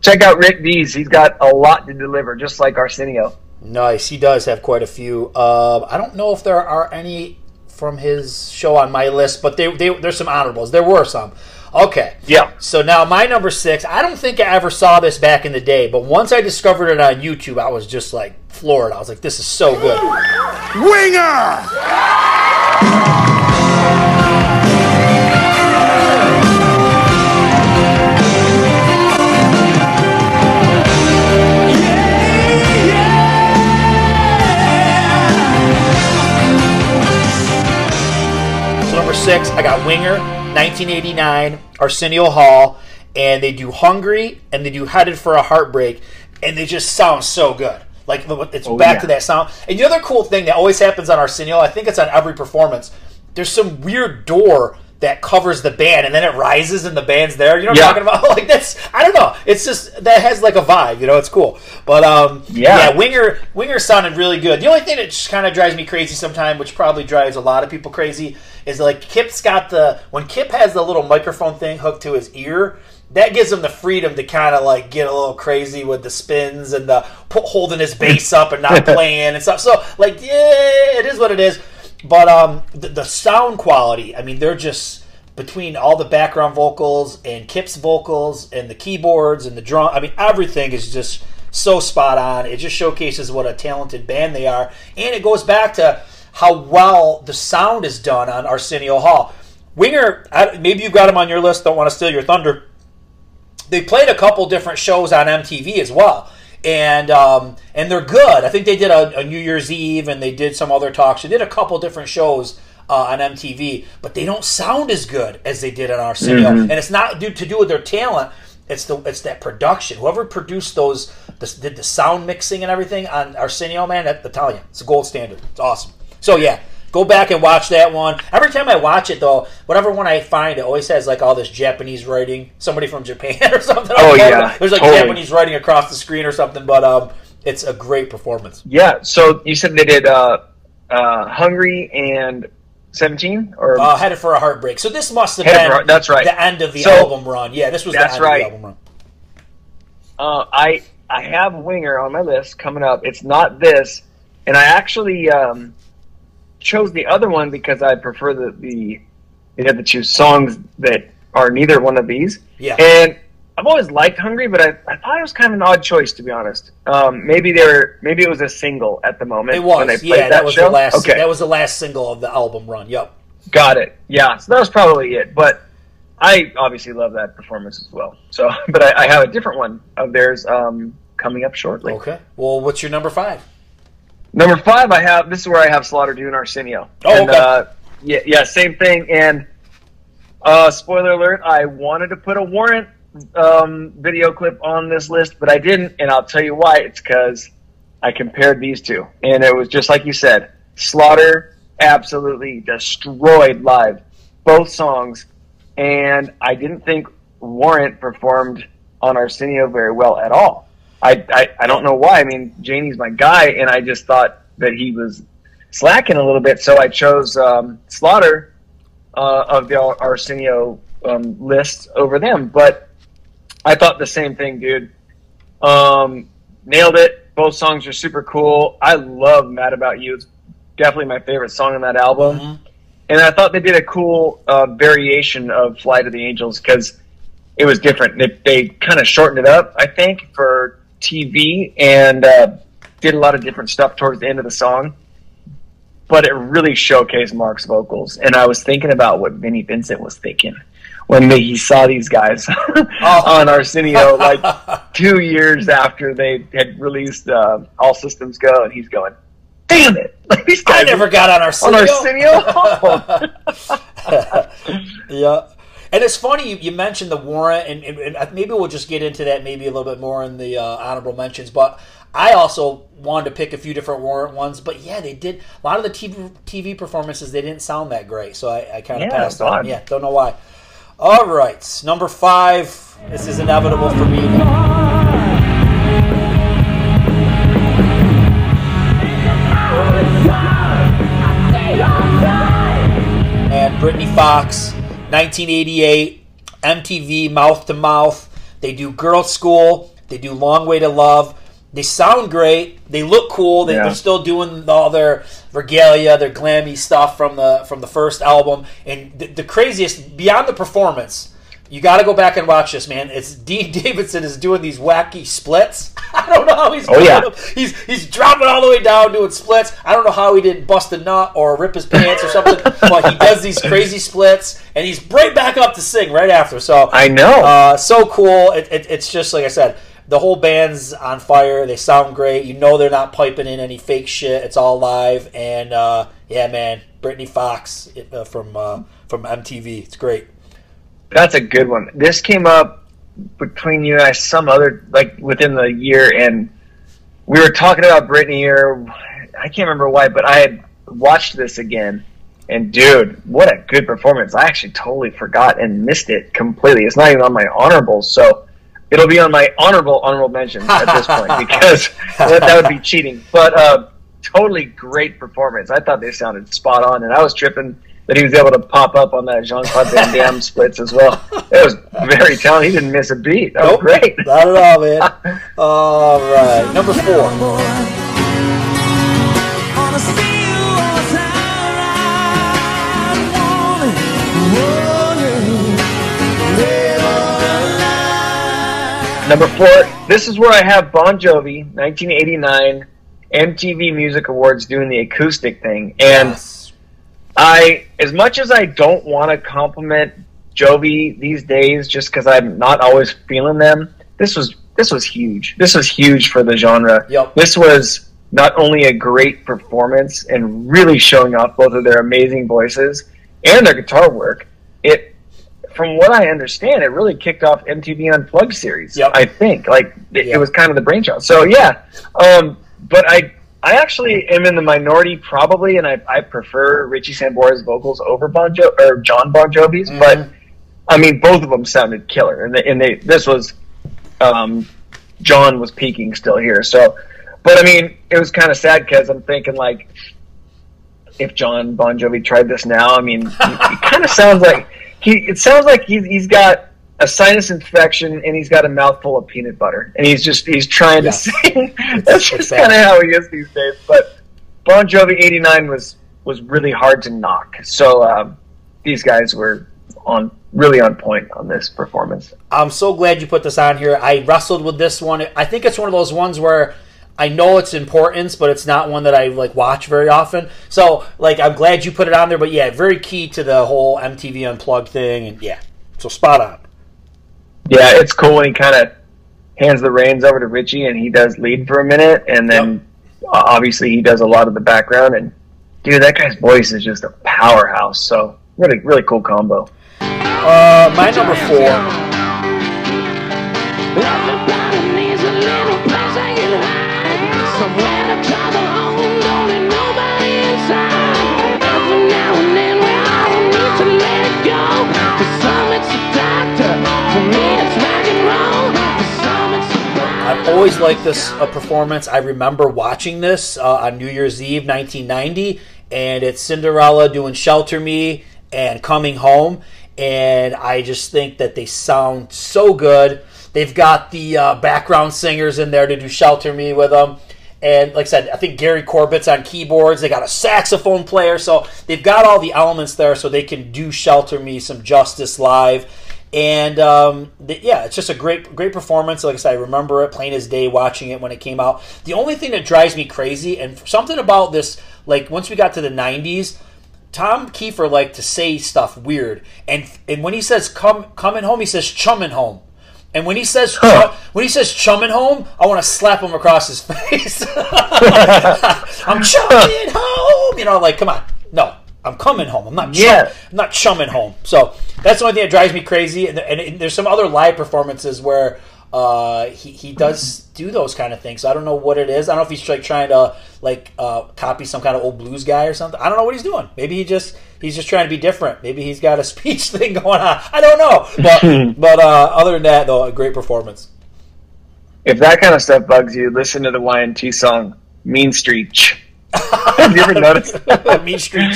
S3: check out Rick Dees. He's got a lot to deliver, just like Arsenio.
S2: Nice. He does have quite a few. Uh, I don't know if there are any from his show on my list, but they, they, there's some honorables. There were some. Okay.
S3: Yeah.
S2: So now my number six. I don't think I ever saw this back in the day, but once I discovered it on YouTube, I was just like floored. I was like, "This is so good."
S6: Winger!
S2: So number six, I got Winger, 1989, Arsenio Hall, and they do Hungry and they do Headed for a Heartbreak, and they just sound so good. Like it's oh, back
S3: yeah.
S2: to that sound. And the other cool thing that always happens on Arsenio, I think it's on every performance. There's some weird door that covers the band, and then it rises and the band's there. You know what
S3: Yeah.
S2: I'm talking about? Like that's I don't know. It's just that has like a vibe. You know, it's cool. But um,
S3: Yeah.
S2: yeah, Winger Winger sounded really good. The only thing that just kind of drives me crazy sometimes, which probably drives a lot of people crazy, is like Kip's got the when Kip has the little microphone thing hooked to his ear. That gives him the freedom to kind of like get a little crazy with the spins and the holding his bass up and not playing and stuff. So like, yeah, it is what it is. But um, the, the sound quality, I mean, they're just between all the background vocals and Kip's vocals and the keyboards and the drum. I mean, everything is just so spot on. It just showcases what a talented band they are, and it goes back to how well the sound is done on Arsenio Hall. Winger, maybe you've got him on your list. Don't want to steal your thunder. They played a couple different shows on MTV as well, and um, and they're good. I think they did a, a New Year's Eve and they did some other talks. They did a couple different shows uh, on MTV, but they don't sound as good as they did on Arsenio. And it's not due to do with their talent. It's the it's that production. Whoever produced those, the, did the sound mixing and everything on Arsenio, man, that Italian. It's a gold standard. It's awesome. So yeah, go back and watch that one. Every time I watch it, though, whatever one I find, it always has like all this Japanese writing, somebody from Japan or something.
S3: Oh, yeah,
S2: there's like
S3: totally.
S2: Japanese writing across the screen or something. But um, it's a great performance.
S3: Yeah. So you said they did uh, uh, Hungry and Seventeen, or
S2: Uh, headed for a heartbreak. So this must have
S3: Headed
S2: been
S3: for that's right.
S2: the end of the
S3: So-
S2: album run. Yeah, this was the
S3: That's
S2: end
S3: right.
S2: of the album run.
S3: Uh, I I have Winger on my list coming up. It's not this, and I actually um, chose the other one because I prefer the the they had to choose songs that are neither one of these.
S2: Yeah.
S3: And I've always liked Hungry, but I, I thought it was kind of an odd choice to be honest. Um, maybe they were maybe it was a single at the moment
S2: It was,
S3: played
S2: yeah. That,
S3: that,
S2: was
S3: show.
S2: the last.
S3: Okay,
S2: That was the last single of the album run. Yep.
S3: got it. Yeah, so that was probably it. But I obviously love that performance as well. So, but I, I have a different one of theirs um, coming up shortly.
S2: Okay. Well, what's your number five?
S3: Number five, I have this is where I have Slaughter doing Arsenio.
S2: Oh,
S3: and,
S2: okay.
S3: uh, yeah, yeah, same thing. And uh, spoiler alert: I wanted to put a Warrant um, video clip on this list, but I didn't, and I'll tell you why. It's because I compared these two, and it was just like you said. Slaughter absolutely destroyed live both songs, and I didn't think Warrant performed on Arsenio very well at all. I, I, I don't know why. I mean, Jani's my guy, and I just thought that he was slacking a little bit, so I chose um, Slaughter uh, of the Arsenio um, list over them. But I thought the same thing, dude. Um, nailed it. Both songs are super cool. I love "Mad About You." It's definitely my favorite song on that album. And I thought they did a cool uh, variation of "Fly to the Angels" because it was different. They, they kind of shortened it up, I think, for TV and uh, did a lot of different stuff towards the end of the song. But it really showcased Mark's vocals, and I was thinking about what Vinnie Vincent was thinking when he saw these guys on Arsenio, like two years after they had released uh, All Systems Go, and he's going, "Damn it! Like these guys
S2: I never got on
S3: on
S2: Arsenio.
S3: Arsenio."
S2: Yeah. And it's funny you, you mentioned the warrant, and, and, and maybe we'll just get into that maybe a little bit more in the uh, honorable mentions. But I also wanted to pick a few different warrant ones. But yeah, they did a lot of the TV, TV performances. They didn't sound that great, so I, I kind of
S3: Yeah,
S2: passed on. Yeah, don't know why. All right, number five. This is inevitable for me. And Britny Fox, 1988, MTV Mouth to Mouth. They do Girl School. They do Long Way to Love. They sound great. They look cool. They,
S3: Yeah.
S2: They're still doing all their regalia, their glammy stuff from the from the first album. And the, the craziest, beyond the performance, you got to go back and watch this, man. It's Dean Davidson is doing these wacky splits. I don't know how he's
S3: Oh,
S2: doing
S3: yeah.
S2: them. He's he's dropping all the way down doing splits. I don't know how he didn't bust a nut or rip his pants or something, but he does these crazy splits, and he's right back up to sing right after. So
S3: I know.
S2: uh, so cool. It, it, it's just like I said, the whole band's on fire. They sound great. You know they're not piping in any fake shit. It's all live. And uh, yeah, man, Britny Fox uh, from uh, from MTV. It's great.
S3: That's a good one. This came up between you and I some other like within the year, and we were talking about Britny or I can't remember why, but I had watched this again, and dude, what a good performance! I actually totally forgot and missed it completely. It's not even on my honorables, so it'll be on my honorable honorable mentions at this point because that, that would be cheating. But uh, totally great performance. I thought they sounded spot on, and I was tripping that he was able to pop up on that Jean Claude Van Damme splits as well. It was very talented. He didn't miss a beat. That was
S2: Nope.
S3: great.
S2: Not at all, man. All right, number four.
S4: Wanna see you all the time. I want it. Dead or.
S3: Number four. This is where I have Bon Jovi, 1989 MTV Music Awards doing the acoustic thing, and.
S2: Yes.
S3: I, as much as I don't want to compliment Jovi these days, just because I'm not always feeling them, this was this was huge. This was huge for the genre.
S2: Yep.
S3: This was not only a great performance and really showing off both of their amazing voices and their guitar work. It, from what I understand, it really kicked off MTV Unplugged series.
S2: Yep.
S3: I think like it,
S2: Yeah.
S3: it was kind of the brainchild. So yeah, um, but I I actually am in the minority probably, and I, I prefer Richie Sambora's vocals over Bon jo- or John Bon Jovi's.
S2: Mm-hmm.
S3: But I mean, both of them sounded killer, and they, and they this was um, John was peaking still here. So, but I mean, it was kind of sad because I'm thinking like, if John Bon Jovi tried this now, I mean, it, kind of sounds like he. It sounds like he's he's got a sinus infection and he's got a mouthful of peanut butter, and he's just he's trying
S2: Yes.
S3: to sing. That's just kind of how he is these days. But Bon Jovi '89 was was really hard to knock. So um, these guys were on really on point on this performance.
S2: I'm so glad you put this on here. I wrestled with this one. I think it's one of those ones where I know its importance, but it's not one that I like watch very often. So, like, I'm glad you put it on there. But yeah, very key to the whole MTV Unplugged thing, and yeah, so spot on.
S3: Yeah, it's cool when he kind of hands the reins over to Richie and he does lead for a minute, and then uh, obviously he does a lot of the background. And dude, that guy's voice is just a powerhouse. So really, really cool combo.
S2: Uh, my number four. Always like this uh, performance. I remember watching this uh, on New Year's Eve, 1990, and it's Cinderella doing "Shelter Me" and "Coming Home," and I just think that they sound so good. They've got the uh, background singers in there to do "Shelter Me" with them. And like I said, I think Gary Corbett's on keyboards. They got a saxophone player, so they've got all the elements there, so they can do "Shelter Me" some justice live. And um, th- yeah, it's just a great, great performance. Like I said, I remember it plain as day watching it when it came out. The only thing that drives me crazy, and something about this, like once we got to the '90s, Tom Kiefer liked to say stuff weird, and and when he says "come coming home," he says "chumming home." And when he says
S3: Huh.
S2: when he says chumming home, I want to slap him across his face. I'm chumming home, you know, like come on, no, I'm coming home. I'm not, chum-
S3: Yeah.
S2: I'm not chumming home. So that's the only thing that drives me crazy. And, and, and there's some other live performances where uh, he he does do those kind of things. So I don't know what it is. I don't know if he's like trying to like uh, copy some kind of old blues guy or something. I don't know what he's doing. Maybe he just he's just trying to be different. Maybe he's got a speech thing going on. I don't know. But but uh, other than that, though, a great performance.
S3: If that kind of stuff bugs you, listen to the Y&T song "Mean Street." Have you ever noticed?
S2: mean Street.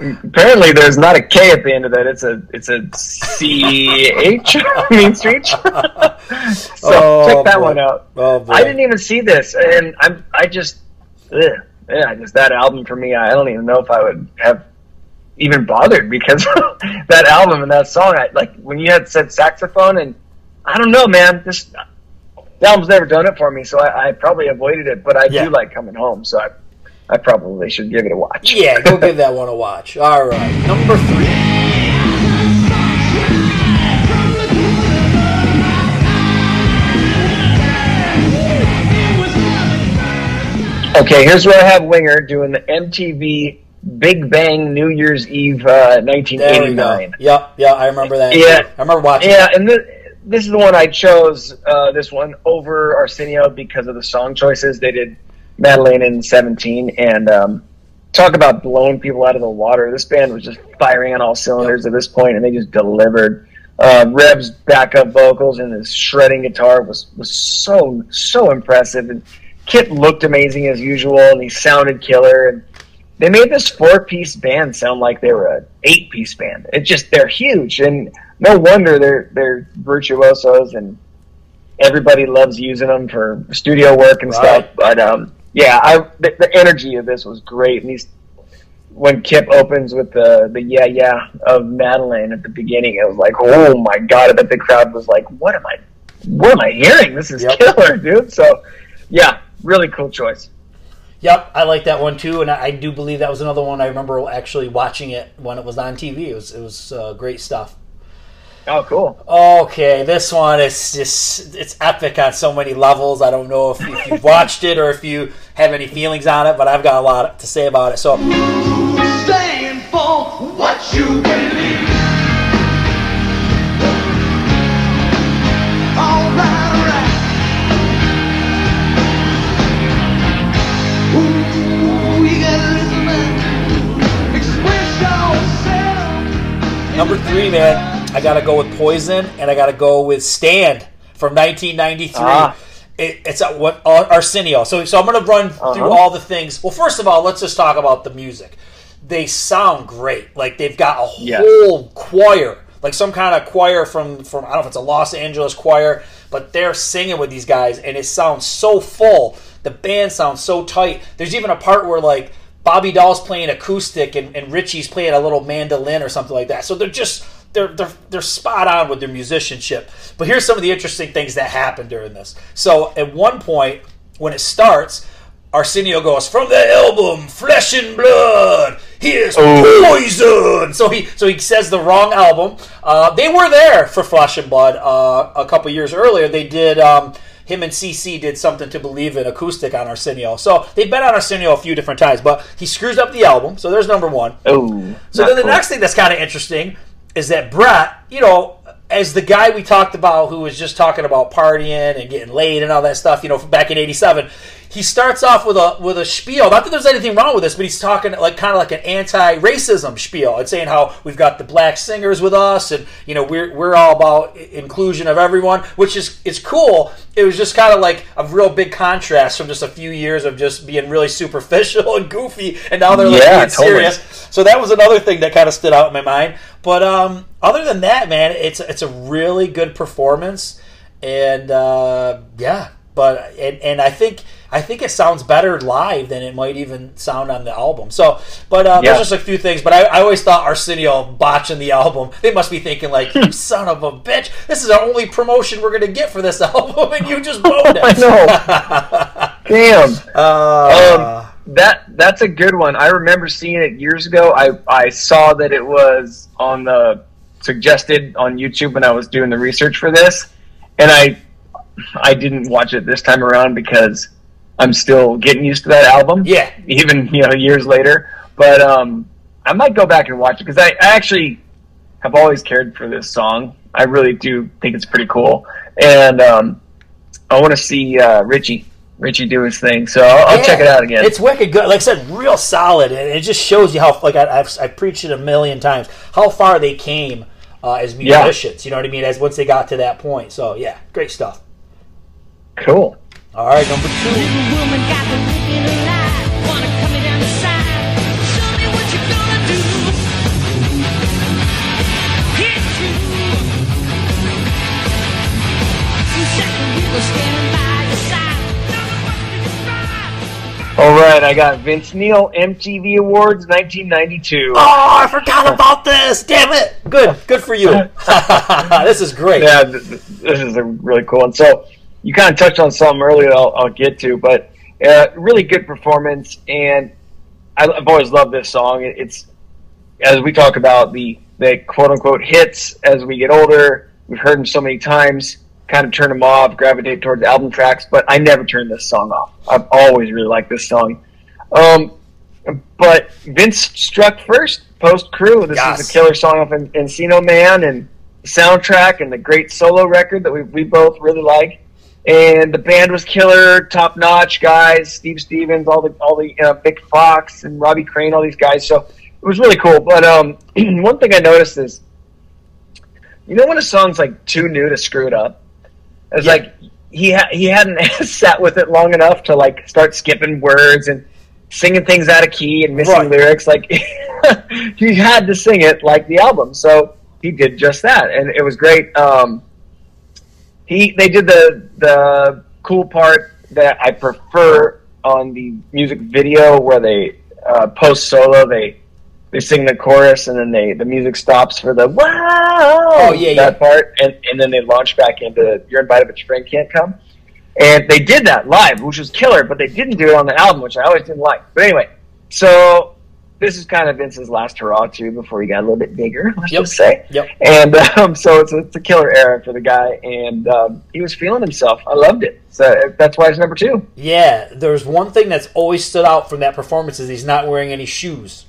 S3: Apparently, there's not a K at the end of that. It's a it's a C H Mean Street. so
S2: Oh,
S3: check that
S2: boy.
S3: one out.
S2: Oh boy.
S3: I didn't even see this, and I'm I just ugh, yeah, just that album for me. I don't even know if I would have even bothered because that album and that song. I like when you had said saxophone, and I don't know, man. This the album's never done it for me, so I, I probably avoided it. But I
S2: Yeah.
S3: do like coming home, so I I probably should give it a watch.
S2: Yeah, go give that one a watch. All right, number three.
S3: Okay, here's where I have Winger doing the MTV Big Bang New Year's Eve uh,
S2: There we go.
S3: 1989.
S2: Yep, yeah, I remember that.
S3: Yeah.
S2: I remember watching.
S3: Yeah,
S2: it.
S3: and this, this is the one I chose. Uh, this one over Arsenio because of the song choices. They did Madalaine in 17, and um, talk about blowing people out of the water. This band was just firing on all cylinders at this point, and they just delivered. Uh, Reb's backup vocals and his shredding guitar was was so so impressive. And Kip looked amazing as usual, and he sounded killer. And they made this four piece band sound like they were an eight piece band. It just they're huge, and no wonder they're they're virtuosos, and everybody loves using them for studio work and
S2: Right.
S3: stuff. But um, yeah, I the, the energy of this was great, and these when Kip opens with the the yeah yeah of Madalaine at the beginning, it was like, oh my god! I bet the crowd was like, what am I, what am I hearing? This is
S2: Yep.
S3: killer, dude. So yeah, really cool choice.
S2: Yep, I like that one too, and I, I do believe that was another one. I remember actually watching it when it was on TV. It was it was uh, great stuff.
S3: Oh, cool.
S2: Okay, this one is just it's epic on so many levels. I don't know if, if you've watched it or if you have any feelings on it, but I've got a lot to say about it. So
S4: Stand for what you believe. All right, all right. Ooh, you gotta listen, man. Express yourself.
S2: number three, man, I gotta go with Poison, and I gotta go with Stand from 1993.
S3: Ah.
S2: It, it's a, what uh, Arsenio. So, so I'm gonna run through
S3: Uh-huh.
S2: all the things. Well, first of all, let's just talk about the music. They sound great. Like they've got a
S3: Yes.
S2: whole choir, like some kind of choir from from I don't know if it's a Los Angeles choir, but they're singing with these guys, and it sounds so full. The band sounds so tight. There's even a part where like Bobby Dall's playing acoustic and, and Richie's playing a little mandolin or something like that. So they're just they're they're they're spot on with their musicianship. But here's some of the interesting things that happened during this. So at one point when it starts, Arsenio goes from the album Flesh and Blood. Here's poison. So he so he says the wrong album. Uh, they were there for Flesh and Blood uh, a couple years earlier. They did. Um, him and CC did something to believe in acoustic on Arsenio. So they've been on Arsenio a few different times, but he screws up the album. So there's number one.
S3: Oh,
S2: So then the next thing that's kind of interesting is that Bret, you know, as the guy we talked about who was just talking about partying and getting laid and all that stuff, you know, back in '87, he starts off with a with a spiel. Not that there's anything wrong with this, but he's talking like kind of like an anti-racism spiel and saying how we've got the black singers with us, and you know we're we're all about inclusion of everyone, which is it's cool. It was just kind of like a real big contrast from just a few years of just being really superficial and goofy, and now they're like
S3: Yeah,
S2: being
S3: totally.
S2: serious. So that was another thing that kind of stood out in my mind. But um, other than that, man, it's it's a really good performance, and uh, yeah. But and, and I think I think it sounds better live than it might even sound on the album. So, but uh,
S3: Yeah.
S2: there's just a few things. But I, I always thought Arsenio botching the album. They must be thinking like, "You son of a bitch! This is our only promotion we're gonna get for this album, and you just blowed it."
S3: I know. Damn.
S2: Uh,
S3: Um, that that's a good one. I remember seeing it years ago. I I saw that it was on the suggested on YouTube when I was doing the research for this, and I I didn't watch it this time around because I'm still getting used to that album.
S2: Yeah.
S3: even you know years later. But um, I might go back and watch it because I, I actually have always cared for this song. I really do think it's pretty cool. and um, I want to see uh, Richie Richie do his thing. So I'll, I'll
S2: Yeah,
S3: check it out again.
S2: It's wicked good. Like I said, real solid, and it just shows you how like I, I've I've preached it a million times how far they came uh, as
S3: Yeah.
S2: musicians. You know what I mean? As once they got to that point. So yeah, great stuff.
S3: cool.
S2: All right, number two.
S6: Little woman got me looking alive. Wanna come me down the side. Show me what you gonna do. Hit you. Two second we were standing by your side. Now what did you try?
S3: All right, I got Vince Neil MTV Awards 1992.
S2: Oh, I forgot about this. Damn it. Good, good for you. this is great.
S3: Yeah, th- th- this is a really cool one. So you kind of touched on something earlier. I'll, I'll get to, but uh, really good performance, and I, I've always loved this song. It- It's as we talk about the the quote unquote hits as we get older. We've heard them so many times. Kind of turn them off, gravitate towards album tracks, but I never turn this song off. I've always really liked this song. Um, but Vince struck first post Crue. This
S2: Yes.
S3: is a killer song off En- Encino Man and soundtrack and the great solo record that we, we both really like. And the band was killer, top notch guys. Steve Stevens, all the all the uh, Vik Foxx and Robbie Crane, all these guys. So it was really cool. But um, one thing I noticed is, you know, when a song's like too new to screw it up, it's
S2: Yeah.
S3: like he ha- he hadn't sat with it long enough to like start skipping words and singing things out of key and missing
S2: Right.
S3: lyrics. Like he had to sing it like the album, so he did just that, and it was great. Um, he they did the the cool part that I prefer on the music video where they uh, post solo. They they sing the chorus and then they the music stops for the wow!
S2: Oh, yeah,
S3: that
S2: yeah.
S3: part. And, and then they launch back into you're invited but your friend can't come. And they did that live which was killer but they didn't do it on the album which I always didn't like. But anyway so this is kind of Vince's last hurrah too before he got a little bit bigger let's
S2: Yep.
S3: just say
S2: Yep.
S3: and um, so it's a, it's a killer era for the guy, and um, he was feeling himself. I loved it. So that's why it's number two.
S2: Yeah, there's one thing that's always stood out from that performance is he's not wearing any shoes.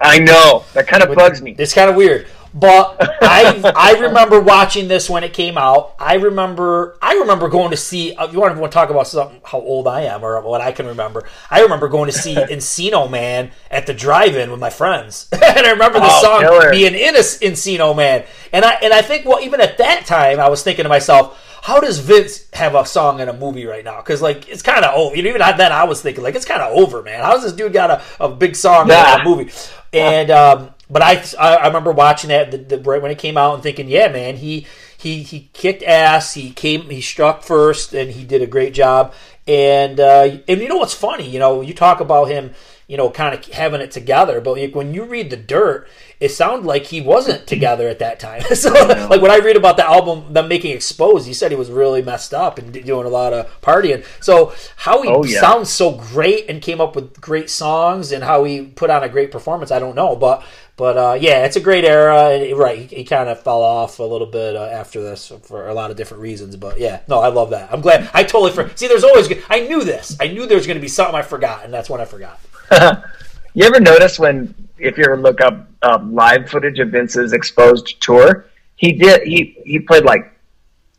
S3: I know that kind of bugs me.
S2: It's kind of weird. But I I remember watching this when it came out. I remember I remember going to see. If you want to talk about something how old I am or what I can remember, I remember going to see Encino Man at the drive-in with my friends, and I remember the
S3: Oh,
S2: song
S3: killer.
S2: being in a Encino Man, and I and I think well even at that time I was thinking to myself. How does Vince have a song in a movie right now? Because like it's kind of over. You know, even then I was thinking like it's kind of over, man. How's this dude got a, a big song
S3: Yeah.
S2: in a movie? And um, but I, I I remember watching that the, the, right when it came out and thinking, yeah, man, he he he kicked ass. He came, he struck first, and he did a great job. And uh, and you know what's funny? You know, you talk about him, you know, kind of having it together, but like, when you read the dirt, it sounded like he wasn't together at that time. so like when I read about the album, them making exposed, he said he was really messed up and doing a lot of partying. So how he
S3: Oh, yeah.
S2: sounds so great and came up with great songs and how he put on a great performance, I don't know, but but uh, yeah, it's a great era. Right, he, he kind of fell off a little bit uh, after this for a lot of different reasons. But yeah, no, I love that. I'm glad. I totally for see. There's always I knew this. I knew there was going to be something I forgot, and that's when I forgot.
S3: You ever notice when if you ever look up um, live footage of Vince's Exposed tour, he did he he played like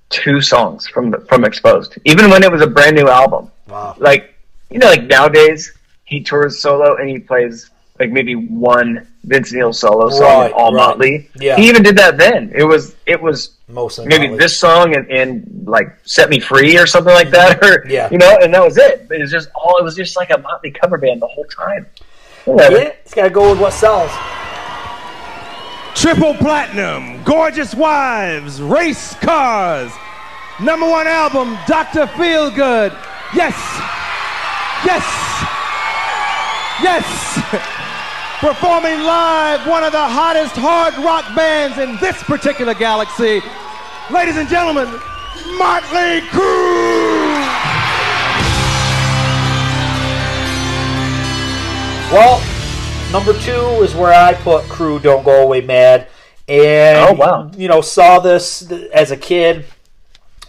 S3: two songs from the, from Exposed, even when it was a brand new album.
S2: Wow.
S3: Like you know, like nowadays he tours solo and he plays like maybe one Vince Neil solo song
S2: Right,
S3: all
S2: right.
S3: Motley.
S2: Yeah.
S3: He even did that then. It was it was
S2: Mostly
S3: maybe
S2: Motley.
S3: this song and, and like set me free or something like that or
S2: Yeah.
S3: you know and that was it it was just all it was just like a motley cover band the whole time Whatever.
S2: Yeah, it's got to go with what sells.
S7: Triple platinum, gorgeous wives, race cars. Number one album, Dr. Feelgood. Yes, yes, yes. Performing live, one of the hottest hard rock bands in this particular galaxy. Ladies and gentlemen, Motley Crue.
S2: Well, number two is where I put Crue Don't Go Away Mad. And,
S3: Oh, wow.
S2: you know, saw this as a kid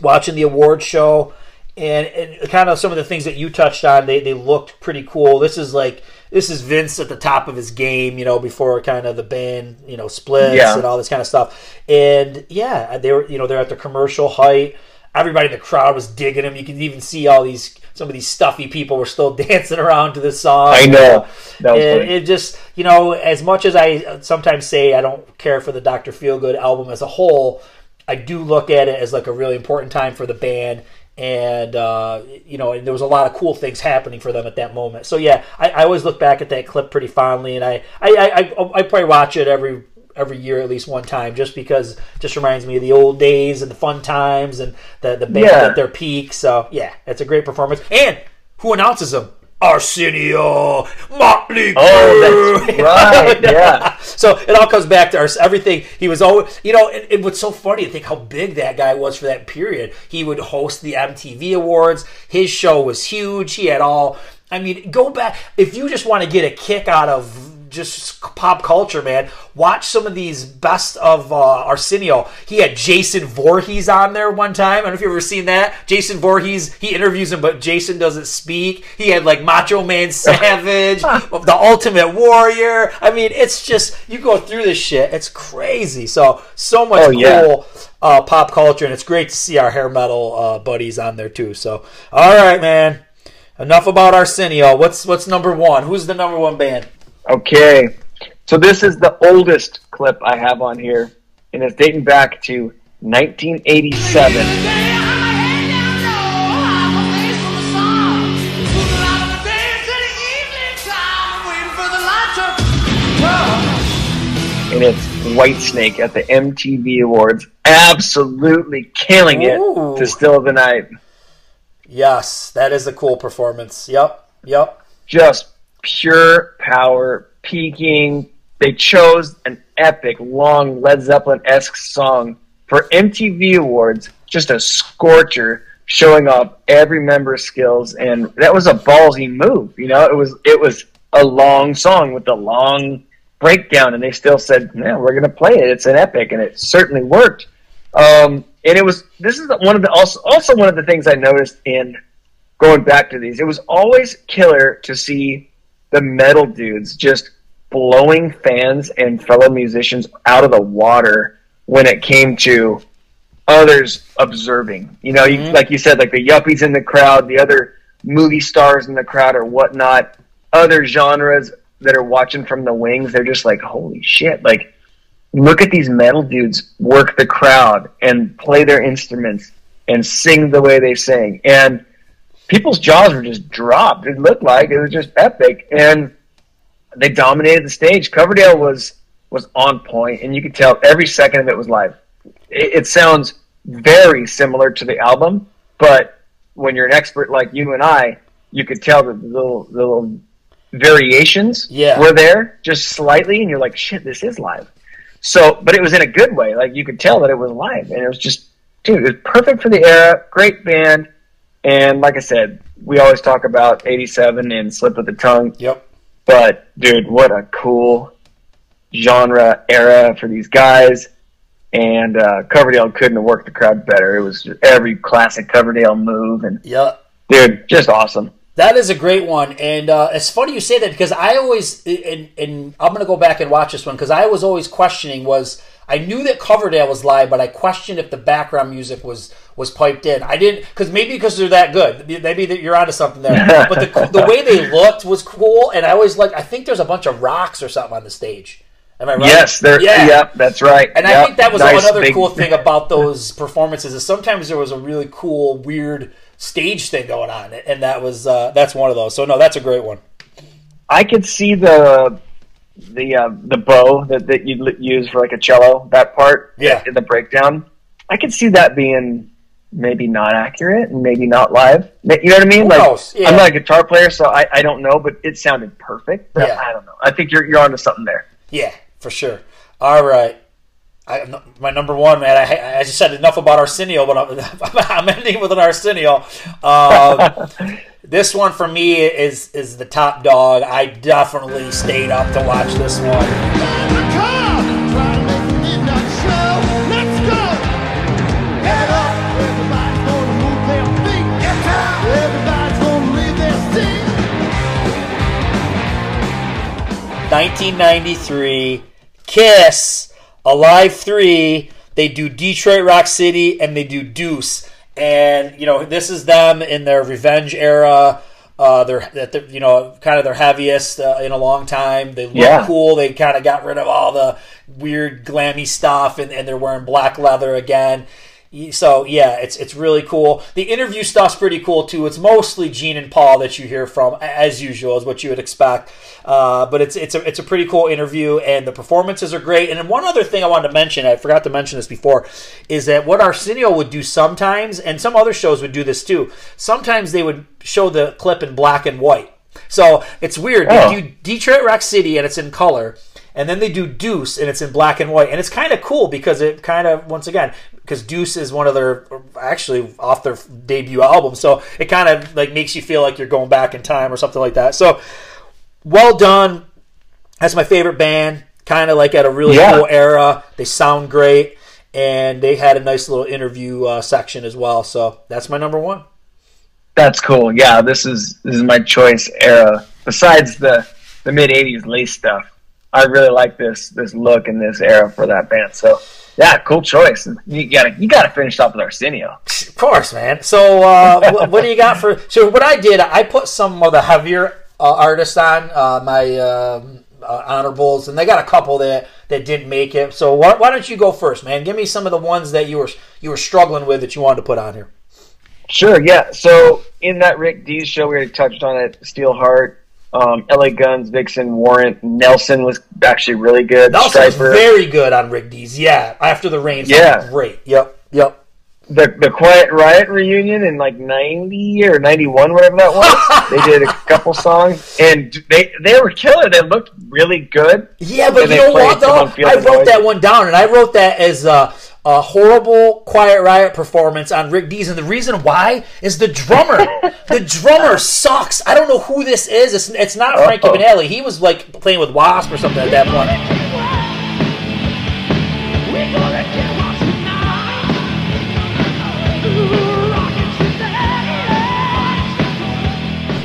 S2: watching the award show. And, and kind of some of the things that you touched on, they, they looked pretty cool. This is like, this is Vince at the top of his game, you know, before kind of the band, you know, splits
S3: Yeah.
S2: and all this kind of stuff. And yeah, they were, you know, they're at the commercial height. everybody in the crowd was digging him. You can even see all these some of these stuffy people were still dancing around to this song.
S3: I know. That
S2: it, it just you know as much as I sometimes say I don't care for the Doctor Feelgood album as a whole, I do look at it as like a really important time for the band. And uh, you know, and there was a lot of cool things happening for them at that moment. So yeah, I, I always look back at that clip pretty fondly, and I I, I, I, probably watch it every every year at least one time, just because it just reminds me of the old days and the fun times and the the band
S3: Yeah.
S2: at their peak. So yeah, it's a great performance. And who announces them? Arsenio Motley
S3: Oh, that's right, yeah.
S2: So it all comes back to our, everything. He was always, you know, and, and what's so funny to think how big that guy was for that period. He would host the MTV Awards. His show was huge. He had all. I mean, go back if you just want to get a kick out of just pop culture, man. Watch some of these best of uh, Arsenio. He had Jason Voorhees on there one time. I don't know if you've ever seen that. Jason Voorhees, he interviews him, but Jason doesn't speak. He had like Macho Man Savage, the Ultimate Warrior. I mean, it's just you go through this shit. It's crazy. So so much
S3: Oh,
S2: cool
S3: yeah.
S2: uh, pop culture, and it's great to see our hair metal uh, buddies on there too. So all right, man. Enough about Arsenio. What's what's number one? Who's the number one band?
S3: Okay. So this is the oldest clip I have on here, and it's dating back to 1987. And it's Whitesnake at the MTV Awards, absolutely killing it
S2: Ooh.
S3: to Still of the Night.
S2: Yes, that is a cool performance. Yep, yep.
S3: just pure power, peaking. They chose an epic, long Led Zeppelin esque song for MTV Awards, just a scorcher, showing off every member's skills, and that was a ballsy move. You know, it was it was a long song with a long breakdown, and they still said, "Yeah, we're going to play it. It's an epic," and it certainly worked. Um, and it was this is one of the also also one of the things I noticed in going back to these, it was always killer to see the metal dudes just blowing fans and fellow musicians out of the water when it came to others observing. You know, you, mm-hmm. like you said, like the yuppies in the crowd, the other movie stars in the crowd or whatnot, other genres that are watching from the wings. They're just like, holy shit! Like, look at these metal dudes work the crowd and play their instruments and sing the way they sing and people's jaws were just dropped. It looked like it was just epic, and they dominated the stage. Coverdale was was on point, and you could tell every second of it was live. It, it sounds very similar to the album, but when you're an expert like you and I, you could tell that the little the little variations
S2: Yeah.
S3: were there just slightly, and you're like, shit, this is live. So, but it was in a good way. Like you could tell that it was live, and it was just, dude, it was perfect for the era. Great band. And like I said, we always talk about 87 and Slip of the Tongue.
S2: Yep.
S3: But, dude, what a cool genre era for these guys. And uh, Coverdale couldn't have worked the crowd better. It was every classic Coverdale move. And,
S2: Yep.
S3: dude, just awesome.
S2: That is a great one, and uh, it's funny you say that because I always, and, and I'm going to go back and watch this one because I was always questioning was I knew that Coverdale was live, but I questioned if the background music was was piped in. I didn't because maybe because they're that good, maybe that you're onto something there. but the the way they looked was cool, and I always like. I think there's a bunch of rocks or something on the stage. Am I right?
S3: Yes, there.
S2: Yeah.
S3: Yep, that's right.
S2: And I think that was
S3: nice
S2: another
S3: big-
S2: cool thing about those performances is sometimes there was a really cool, weird stage thing going on, and that was uh, that's one of those. So no, that's a great one.
S3: I could see the the uh, the bow that, that you'd use for like a cello. That part,
S2: Yeah.
S3: in the breakdown. I could see that being maybe not accurate and maybe not live. You know what I mean? Like.
S2: Yeah.
S3: I'm not a guitar player, so I, I don't know, but it sounded perfect. But
S2: Yeah.
S3: I don't know. I think you're you're onto something there.
S2: Yeah, for sure. All right. I, my number one, man. I, I just said enough about Arsenio, but I'm, I'm ending with an Arsenio. Um, this one for me is is the top dog. I definitely stayed up to watch this one. Nineteen ninety three, Kiss, Alive three. They do Detroit Rock City and they do Deuce. And you know this is them in their revenge era. Uh, they're, that they're you know kind of their heaviest uh, in a long time. They look
S3: Yeah.
S2: cool. They kind of got rid of all the weird glammy stuff, and, and they're wearing black leather again. So yeah, it's it's really cool. The interview stuff's pretty cool too. It's mostly Gene and Paul that you hear from, as usual, is what you would expect. Uh, but it's it's a it's a pretty cool interview, and the performances are great. And then one other thing I wanted to mention, I forgot to mention this before, is that what Arsenio would do sometimes, and some other shows would do this too. Sometimes they would show the clip in black and white. So it's weird.
S3: Oh.
S2: They do Detroit Rock City, and it's in color and then they do Deuce, and it's in black and white, and it's kind of cool because it kind of once again because Deuce is one of their actually off their debut album, so it kind of like makes you feel like you're going back in time or something like that. So well done. That's my favorite band. Kind of like at a really
S3: Yeah.
S2: cool era. They sound great, and they had a nice little interview uh, section as well. So that's my number one.
S3: That's cool. Yeah, this is this is my choice era. Besides the the mid '80s lace stuff, I really like this this look and this era for that band. So yeah, cool choice. You gotta you gotta finish off with Arsenio.
S2: Of course, man. So, uh, wh- what do you got for? So, what I did, I put some of the heavier uh, artists on uh, my um uh, honorables, and they got a couple that that didn't make it. So, why, why don't you go first, man? Give me some of the ones that you were you were struggling with that you wanted to put on here.
S3: Sure, yeah. So in that Rick Dees show, we already touched on it. Steelheart, um, L.A. Guns, Vixen, Warrant, Nelson was actually really good.
S2: That was very good on Rick Dees. Yeah, after the rain.
S3: Yeah.
S2: great. Yep, yep.
S3: the the Quiet Riot reunion in like '90 or '91, whatever that was. they did a couple songs, and they they were killer. They looked really good.
S2: Yeah, but you know what though? I wrote
S3: Noise.
S2: that one down, and I wrote that as a, a horrible Quiet Riot performance on Rick Dees, and the reason why is the drummer. the drummer sucks. I don't know who this is. It's, it's not Frankie
S3: Uh-oh.
S2: Banali. He was like playing with Wasp or something at that point.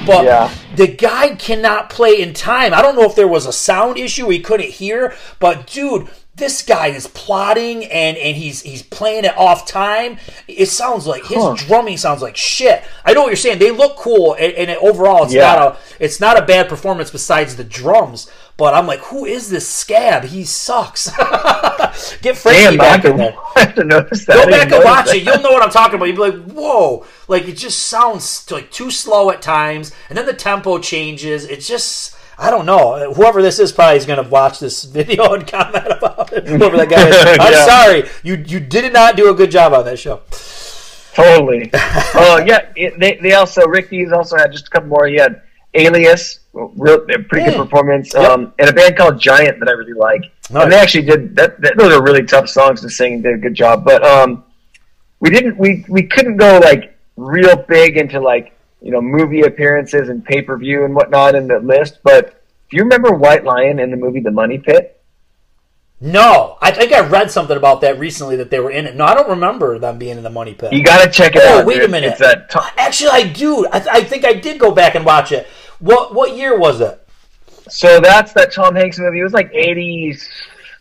S2: But
S3: Yeah.
S2: the guy cannot play in time. I don't know if there was a sound issue he couldn't hear, but dude, this guy is plotting and and he's he's playing it off time. It sounds like his
S3: Huh.
S2: drumming sounds like shit. I know what you're saying. They look cool, and, and it- overall, it's
S3: Yeah.
S2: not a it's not a bad performance besides the drums. But I'm like, who is this scab? He sucks. Get Frankie
S3: Damn,
S2: back in there.
S3: I have to notice that. I
S2: Go back and watch
S3: that.
S2: it. You'll know what I'm talking about. You'll be like, "Whoa!" Like it just sounds like too slow at times, and then the tempo changes. It's just, I don't know. Whoever this is probably is going to watch this video and comment about it. Whoever that guy is, I'm
S3: Yeah.
S2: sorry. You you did not do a good job on that show.
S3: Totally. Oh yeah, it, they they also Rick Dees also had just a couple more. He had Alias, real pretty good performance,
S2: Yep.
S3: um, and a band called Giant that I really like.
S2: Nice.
S3: And they actually did that, that. Those are really tough songs to sing. and Did a good job, but um, we didn't. We we couldn't go like real big into like you know movie appearances and pay per view and whatnot in the list. But do you remember White Lion in the movie The Money Pit?
S2: No, I think I read something about that recently that they were in it. No, I don't remember them being in the money pit.
S3: You got to check it
S2: Oh,
S3: out.
S2: wait a minute.
S3: Tom,
S2: Actually, I do. I, I think I did go back and watch it. What what year was it?
S3: so that's that Tom Hanks movie. It was like eighty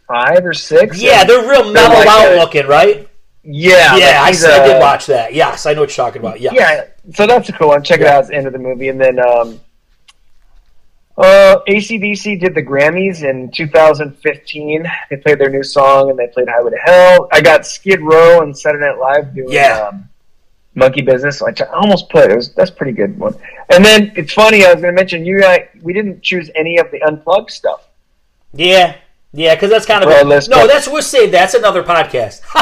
S3: five or six.
S2: Yeah, they're real
S3: They're like
S2: out
S3: a-
S2: looking, right?
S3: Yeah,
S2: Yeah, I,
S3: like
S2: I
S3: a-
S2: did watch that. Yes, I know what you're talking about. Yeah.
S3: Yeah, so that's a cool one. Check it out. at the end of the movie, and then um, uh, ACDC did the Grammys in 2015. They played their new song, and they played Highway to Hell. I got Skid Row and Saturday Night Live doing
S2: Yeah.
S3: um, Monkey Business. which I almost put it was that's a pretty good one. And then it's funny. I was going to mention you. and I, we didn't choose any of the unplugged stuff.
S2: Yeah, yeah, because that's kind of a,
S3: list,
S2: no. That's we'll save. That's another podcast.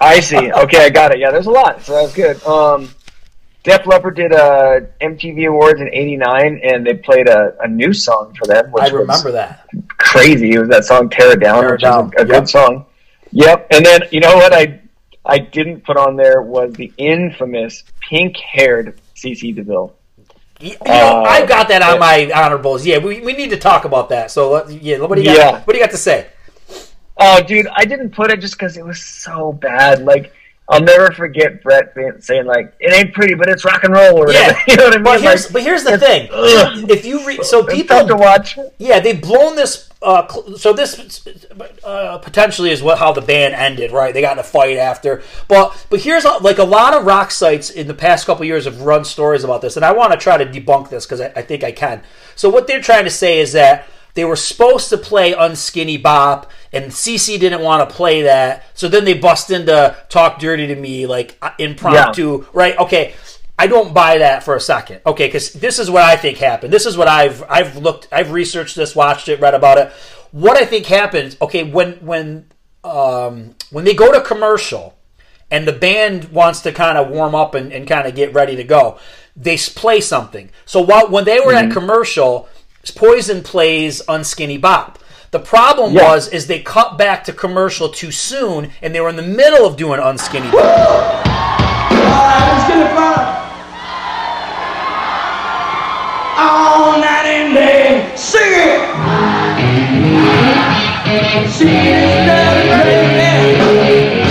S3: I see. Okay, I got it. Yeah, there's a lot, so that's good. Um, Def Leppard did uh, MTV Awards in '89, and they played a, a new song for them, which
S2: I remember that.
S3: crazy. It was that song "Tear It Down,"
S2: Tear It
S3: which
S2: Down,
S3: is a, a
S2: yep.
S3: good song. Yep. And then you know what I I didn't put on there was the infamous pink-haired CC DeVille.
S2: You know,
S3: Uh,
S2: I've got that on
S3: yeah.
S2: my honorables. Yeah, we, we need to talk about that. So let, yeah, what do you got?
S3: Yeah.
S2: What do you got to say?
S3: Oh, dude, I didn't put it just because it was so bad. Like. I'll never forget Bret being, saying like, "It ain't pretty, but it's rock and roll." Or whatever.
S2: Yeah,
S3: you know what I mean?
S2: But here's,
S3: Like,
S2: but here's the thing:
S3: ugh.
S2: if you read, so
S3: it's
S2: people
S3: to watch.
S2: Yeah, they've blown this uh, cl- so this uh, potentially is what how the band ended, right? They got in a fight after, but but here's a, like a lot of rock sites in the past couple years have run stories about this, and I want to try to debunk this because I, I think I can. So what they're trying to say is that they were supposed to play Unskinny Bop, and CC didn't want to play that, so then they bust into Talk Dirty to Me like uh, impromptu, right? Okay. I don't buy that for a second. Okay, because this is what I think happened. This is what I've I've looked, I've researched this, watched it, read about it. What I think happens. Okay, when when um, when they go to commercial, and the band wants to kind of warm up and, and kind of get ready to go, they play something. So while when they were at commercial, Poison plays Unskinny Bop. The problem
S3: Yeah.
S2: was is they cut back to commercial too soon, and they were in the middle of doing Unskinny Bop.
S4: All night and day, sing it. Sing it, baby.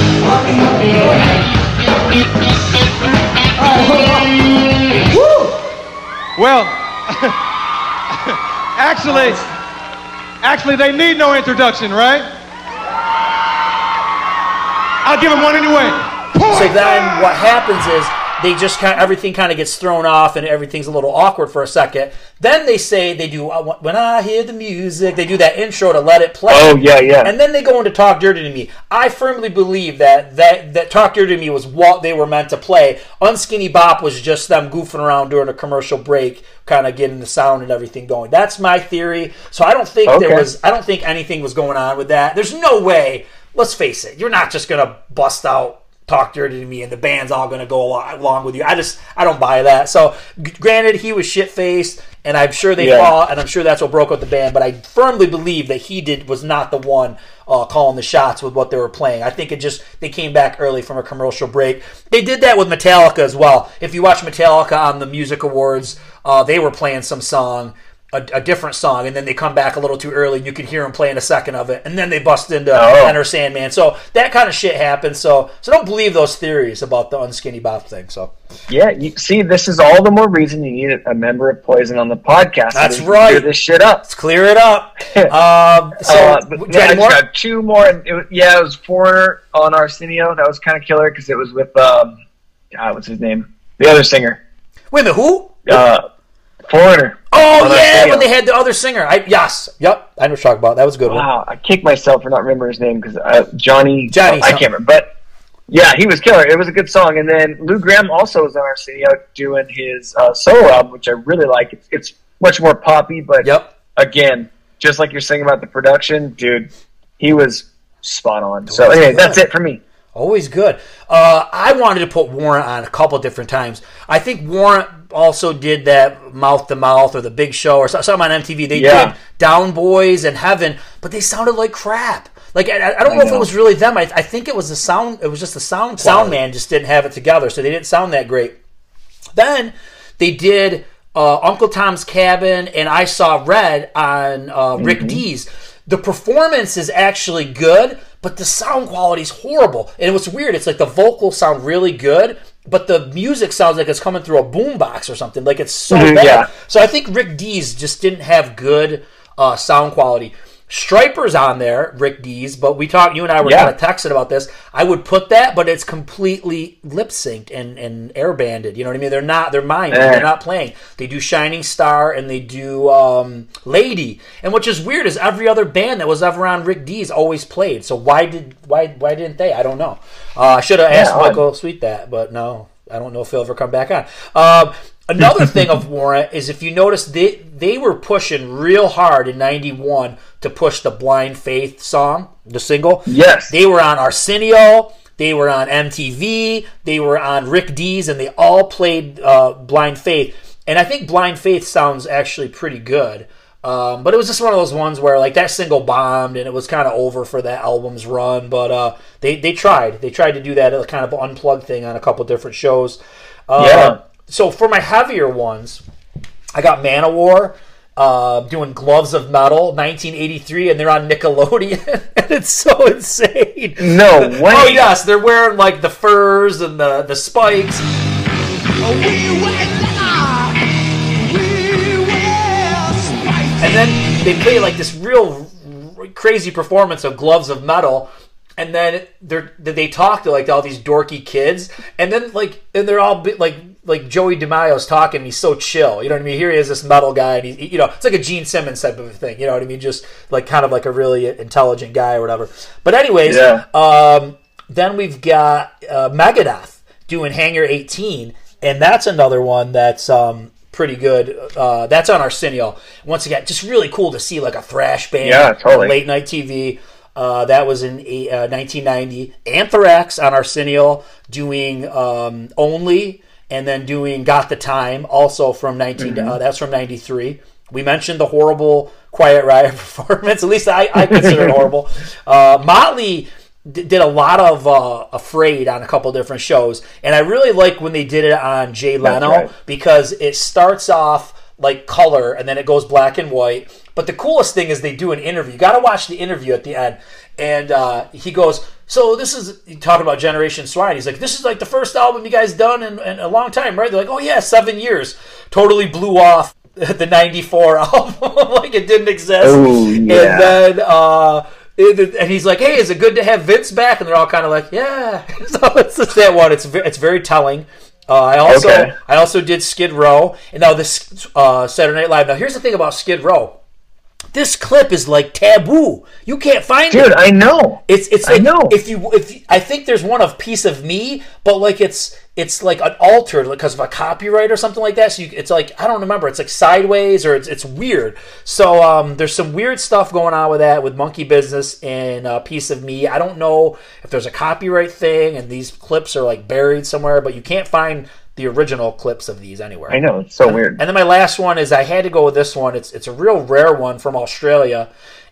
S7: Well, actually, actually, they need no introduction, right? I'll give them one anyway.
S2: So then what happens is they just kind of, everything kind of gets thrown off and everything's a little awkward for a second. Then they say they do uh, when I hear the music, they do that intro to let it play.
S3: Oh, yeah, yeah.
S2: And then they go into Talk Dirty to Me. I firmly believe that that that Talk Dirty to Me was what they were meant to play. Unskinny Bop was just them goofing around during a commercial break, kind of getting the sound and everything going. That's my theory. So I don't think there was I don't think anything was going on with that. There's no way. Let's face it. You're not just gonna bust out talk dirty to me and the band's all gonna go along, with you. I just I don't buy that. So granted, he was shit faced, and I'm sure they
S3: Yeah.
S2: fought, and I'm sure that's what broke up the band. But I firmly believe that he did was not the one uh, calling the shots with what they were playing. I think it just they came back early from a commercial break. They did that with Metallica as well. If you watch Metallica on the Music Awards, uh, they were playing some song. A, a different song, and then they come back a little too early, and you can hear them playing a second of it, and then they bust into
S3: Oh.
S2: Enter Sandman. So that kind of shit happens. So so don't believe those theories about the unskinny bop thing. So
S3: Yeah, you see, this is all the more reason you need a member of Poison on the podcast.
S2: That's right.
S3: Clear this shit up.
S2: let's clear it up. um, so
S3: Uh, but
S2: do
S3: yeah, I
S2: more?
S3: got two more. And it was, yeah, it was Foreigner on Arsenio. That was kind of killer because it was with um, God, what's his name? The other singer,
S2: Wait a minute, who?
S3: uh, Foreigner.
S2: Oh
S3: on
S2: yeah, when they had the other singer. I yes, yep. I know what you're talking about. That was a good one.
S3: Wow, I kick myself for not remembering his name because uh, Johnny.
S2: Johnny
S3: I can't remember, but yeah, he was killer. It was a good song. And then Lou Gramm also was on our Arsenio doing his uh, solo album, which I really like. It's, it's much more poppy, but
S2: Yep.
S3: again, just like you're saying about the production, dude, he was spot on. So anyway, that's it for me.
S2: Always good. Uh, I wanted to put Warrant on a couple different times. I think Warrant also did that mouth to mouth or the Big Show or so- something on MTV. They
S3: Yeah.
S2: did Down Boys and Heaven, but they sounded like crap. Like I, I don't
S3: I
S2: know, if it was really them. I, I think it was the sound. It was just the sound. Sound man just didn't have it together, so they didn't sound that great. Then they did uh, Uncle Tom's Cabin and I Saw Red on uh, Rick Dees. The performance is actually good, but the sound quality is horrible. And it was weird. It's like the vocals sound really good, but the music sounds like it's coming through a boombox or something. Like it's so
S3: Mhm,
S2: bad.
S3: yeah.
S2: So I think Rick Dees just didn't have good uh, sound quality. Stryper's on there, Rick Dees, but we talked. You and I were
S3: Yeah.
S2: kind of texting about this. I would put that, but it's completely lip synced and and air banded. You know what I mean? They're not. They're mine.
S3: Eh.
S2: They're not playing. They do Shining Star and they do um, Lady. And which is weird is every other band that was ever on Rick Dees always played. So why did why why didn't they? I don't know. Uh, I should have asked
S3: odd.
S2: Michael Sweet that, but no. I don't know if he'll ever come back on. Um, another thing of Warrant is if you notice they they were pushing real hard in '91 to push the Blind Faith song, the single.
S3: Yes.
S2: they were on Arsenio. They were on MTV. They were on Rick Dees, and they all played uh, Blind Faith. And I think Blind Faith sounds actually pretty good. Um, but it was just one of those ones where like that single bombed and it was kind of over for that album's run. But uh, they they tried they tried to do that uh, kind of unplugged thing on a couple different shows. Uh,
S3: Yeah.
S2: So for my heavier ones, I got man Manowar uh, doing Gloves of Metal, 1983, and they're on Nickelodeon, and it's so insane.
S3: No way.
S2: Oh yes, they're wearing like the furs and the the spikes. And then they play like this real crazy performance of Gloves of Metal. And then they're they talk to like all these dorky kids, and then like and they're all like like Joey DeMaio's talking. He's so chill, you know what I mean. Here he is, this metal guy, and he, you know, it's like a Gene Simmons type of a thing, you know what I mean? Just like kind of like a really intelligent guy or whatever. But anyways,
S3: Yeah.
S2: um, then we've got uh, Megadeth doing Hangar 18, and that's another one that's um, pretty good. Uh, that's on Arsenio. Once again, just really cool to see like a thrash band
S3: Yeah, totally.
S2: on late night TV. Uh, that was in uh, 1990. Anthrax on Arsenio doing um, Only, and then doing Got the Time, also from 19. Uh, that's from 93. We mentioned the horrible Quiet Riot performance. At least I, I consider it horrible. Uh, Motley d- did a lot of uh, Afraid on a couple different shows, and I really like when they did it on Jay Leno
S3: right.
S2: because it starts off like color and then it goes black and white. But the coolest thing is they do an interview. You got to watch the interview at the end, and uh, he goes. So this is talking about Generation Swine. He's like, this is like the first album you guys done in, in a long time, right? They're like, oh yeah, seven years. Totally blew off the '94 album like it didn't exist.
S3: Oh, yeah.
S2: And then uh, and he's like, "Hey, is it good to have Vince back?" And they're all kind of like, "Yeah." so it's just that one. It's it's very telling. Uh, I also
S3: Okay.
S2: I also did Skid Row, and now this uh, Saturday Night Live. Now here's the thing about Skid Row. This clip is like taboo. You can't find
S3: Dude,
S2: it.
S3: Dude, I know.
S2: It's it's
S3: I
S2: like
S3: know.
S2: if you if you, I think there's one of Piece of Me, but like it's it's like an altered because of a copyright or something like that. So you, it's like I don't remember. It's like sideways or it's it's weird. So um, there's some weird stuff going on with that with Monkey Business and uh, Piece of Me. I don't know if there's a copyright thing and these clips are like buried somewhere, but you can't find the original clips of these anywhere.
S3: I know. It's so weird.
S2: And then my last one is I had to go with this one. It's it's a real rare one from Australia,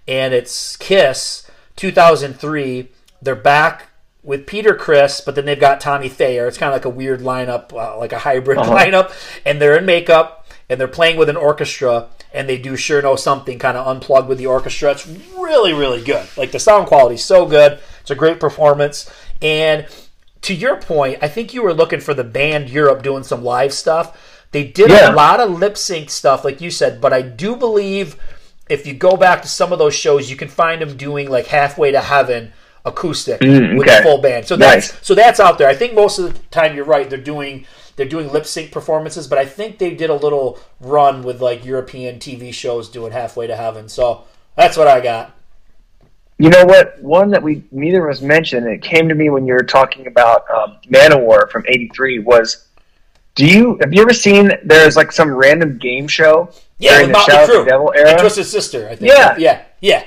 S2: and it's Kiss 2003. They're back with Peter Criss, but then they've got Tommy Thayer. It's kind of like a weird lineup, uh, like a hybrid lineup, and they're in makeup and they're playing with an orchestra. And they do sure know something kind of unplugged with the orchestra. It's really, really good. Like the sound quality is so good. It's a great performance. And to your point, I think you were looking for the band Europe doing some live stuff. They did
S3: Yeah.
S2: a lot of lip sync stuff, like you said, but I do believe if you go back to some of those shows, you can find them doing like halfway to heaven acoustic
S3: Mm,
S2: with
S3: okay.
S2: the full band. So that's
S3: Nice.
S2: so that's out there. I think most of the time you're right. They're doing they're doing lip sync performances, but I think they did a little run with like European TV shows doing halfway to heaven. So that's what I got.
S3: You know what? One that we neither of us mentioned, and it came to me when you were talking about um, Manowar from '83. Was do you have you ever seen? There's like some random game show
S2: Yeah,
S3: the
S2: Motley
S3: Shout at
S2: Crue
S3: the Devil
S2: and
S3: era.
S2: Twisted Sister. I think.
S3: Yeah.
S2: yeah, yeah.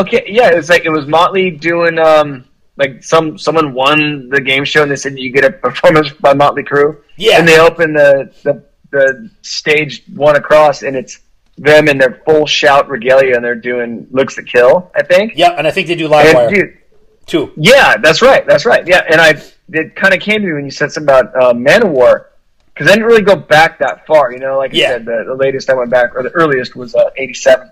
S3: Okay, yeah, it's like it was Motley doing um like some someone won the game show and they said you get a performance by Motley Crue.
S2: Yeah.
S3: and they open the the the stage one across and it's them in their full shout regalia and they're doing looks to kill. I think.
S2: Yeah, and I think they do live
S3: And,
S2: wire
S3: dude,
S2: too.
S3: Yeah, that's right. That's right. Yeah, and I it kind of came to me when you said something about uh, Manowar because I didn't really go back that far. You know, like
S2: Yeah.
S3: I said, the, the latest I went back or the earliest was uh, '87.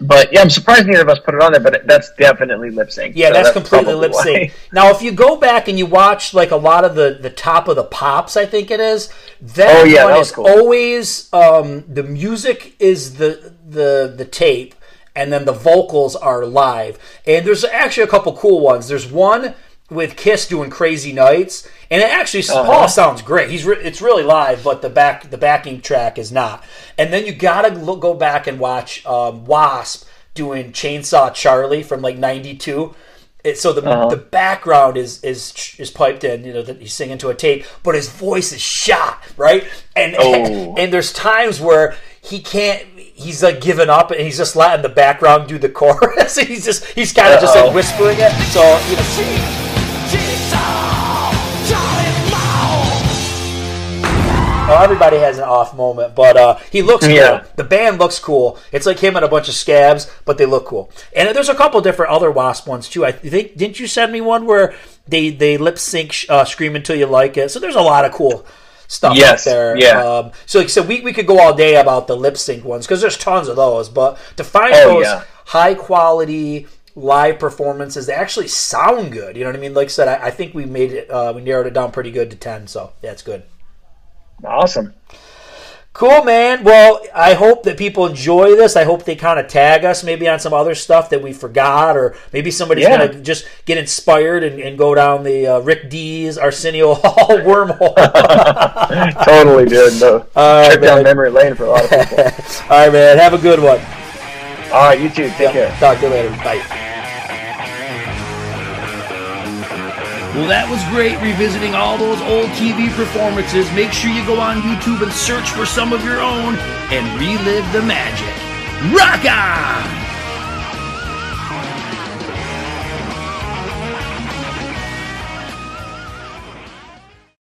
S3: But yeah, I'm surprised neither of us put it on there. But that's definitely lip sync.
S2: Yeah,
S3: So
S2: that's, completely lip sync. Now, if you go back and you watch like a lot of the the top of the pops, I think it is. That
S3: Oh, yeah,
S2: one
S3: that
S2: is
S3: cool.
S2: always um, the music is the the the tape, and then the vocals are live. And there's actually a couple cool ones. There's one with Kiss doing Crazy Nights, and it actually
S3: Uh-huh.
S2: Paul sounds great. He's re- it's really live, but the back the backing track is not. And then you gotta look, go back and watch um, Wasp doing Chainsaw Charlie from like '92. It, so the
S3: Uh-huh.
S2: the background is is is piped in, you know, that he's singing to a tape, but his voice is shot, right? And
S3: Oh.
S2: and there's times where he can't. He's like giving up, and he's just letting the background do the chorus. he's just he's kind of just like whispering it. So you know, Everybody has an off moment, but uh, he looks cool.
S3: Yeah.
S2: The band looks cool. It's like him and a bunch of scabs, but they look cool. And there's a couple different other Wasp ones too. I think didn't you send me one where they they lip sync uh, "Scream Until You Like It"? So there's a lot of cool stuff
S3: Yes,
S2: out there.
S3: yeah.
S2: Um, so like said, we we could go all day about the lip sync ones because there's tons of those. But to find
S3: Oh,
S2: those
S3: yeah.
S2: high quality live performances that actually sound good, you know what I mean? Like I said, I, I think we made it. Uh, we narrowed it down pretty good to ten. So yeah, it's good.
S3: Awesome.
S2: Cool, man. Well, I hope that people enjoy this. I hope they kind of tag us maybe on some other stuff that we forgot, or maybe somebody's
S3: Yeah.
S2: going to just get inspired and, and go down the uh, Rick Dees Arsenio Hall wormhole.
S3: totally, dude. No,
S2: All right,
S3: down
S2: man.
S3: memory lane for a lot of people.
S2: All right, man. Have a good one.
S3: All right, you too. Take care.
S2: Talk to you later. Bye.
S8: Well, that was great revisiting all those old TV performances. Make sure you go on YouTube and search for some of your own and relive the magic. Rock on!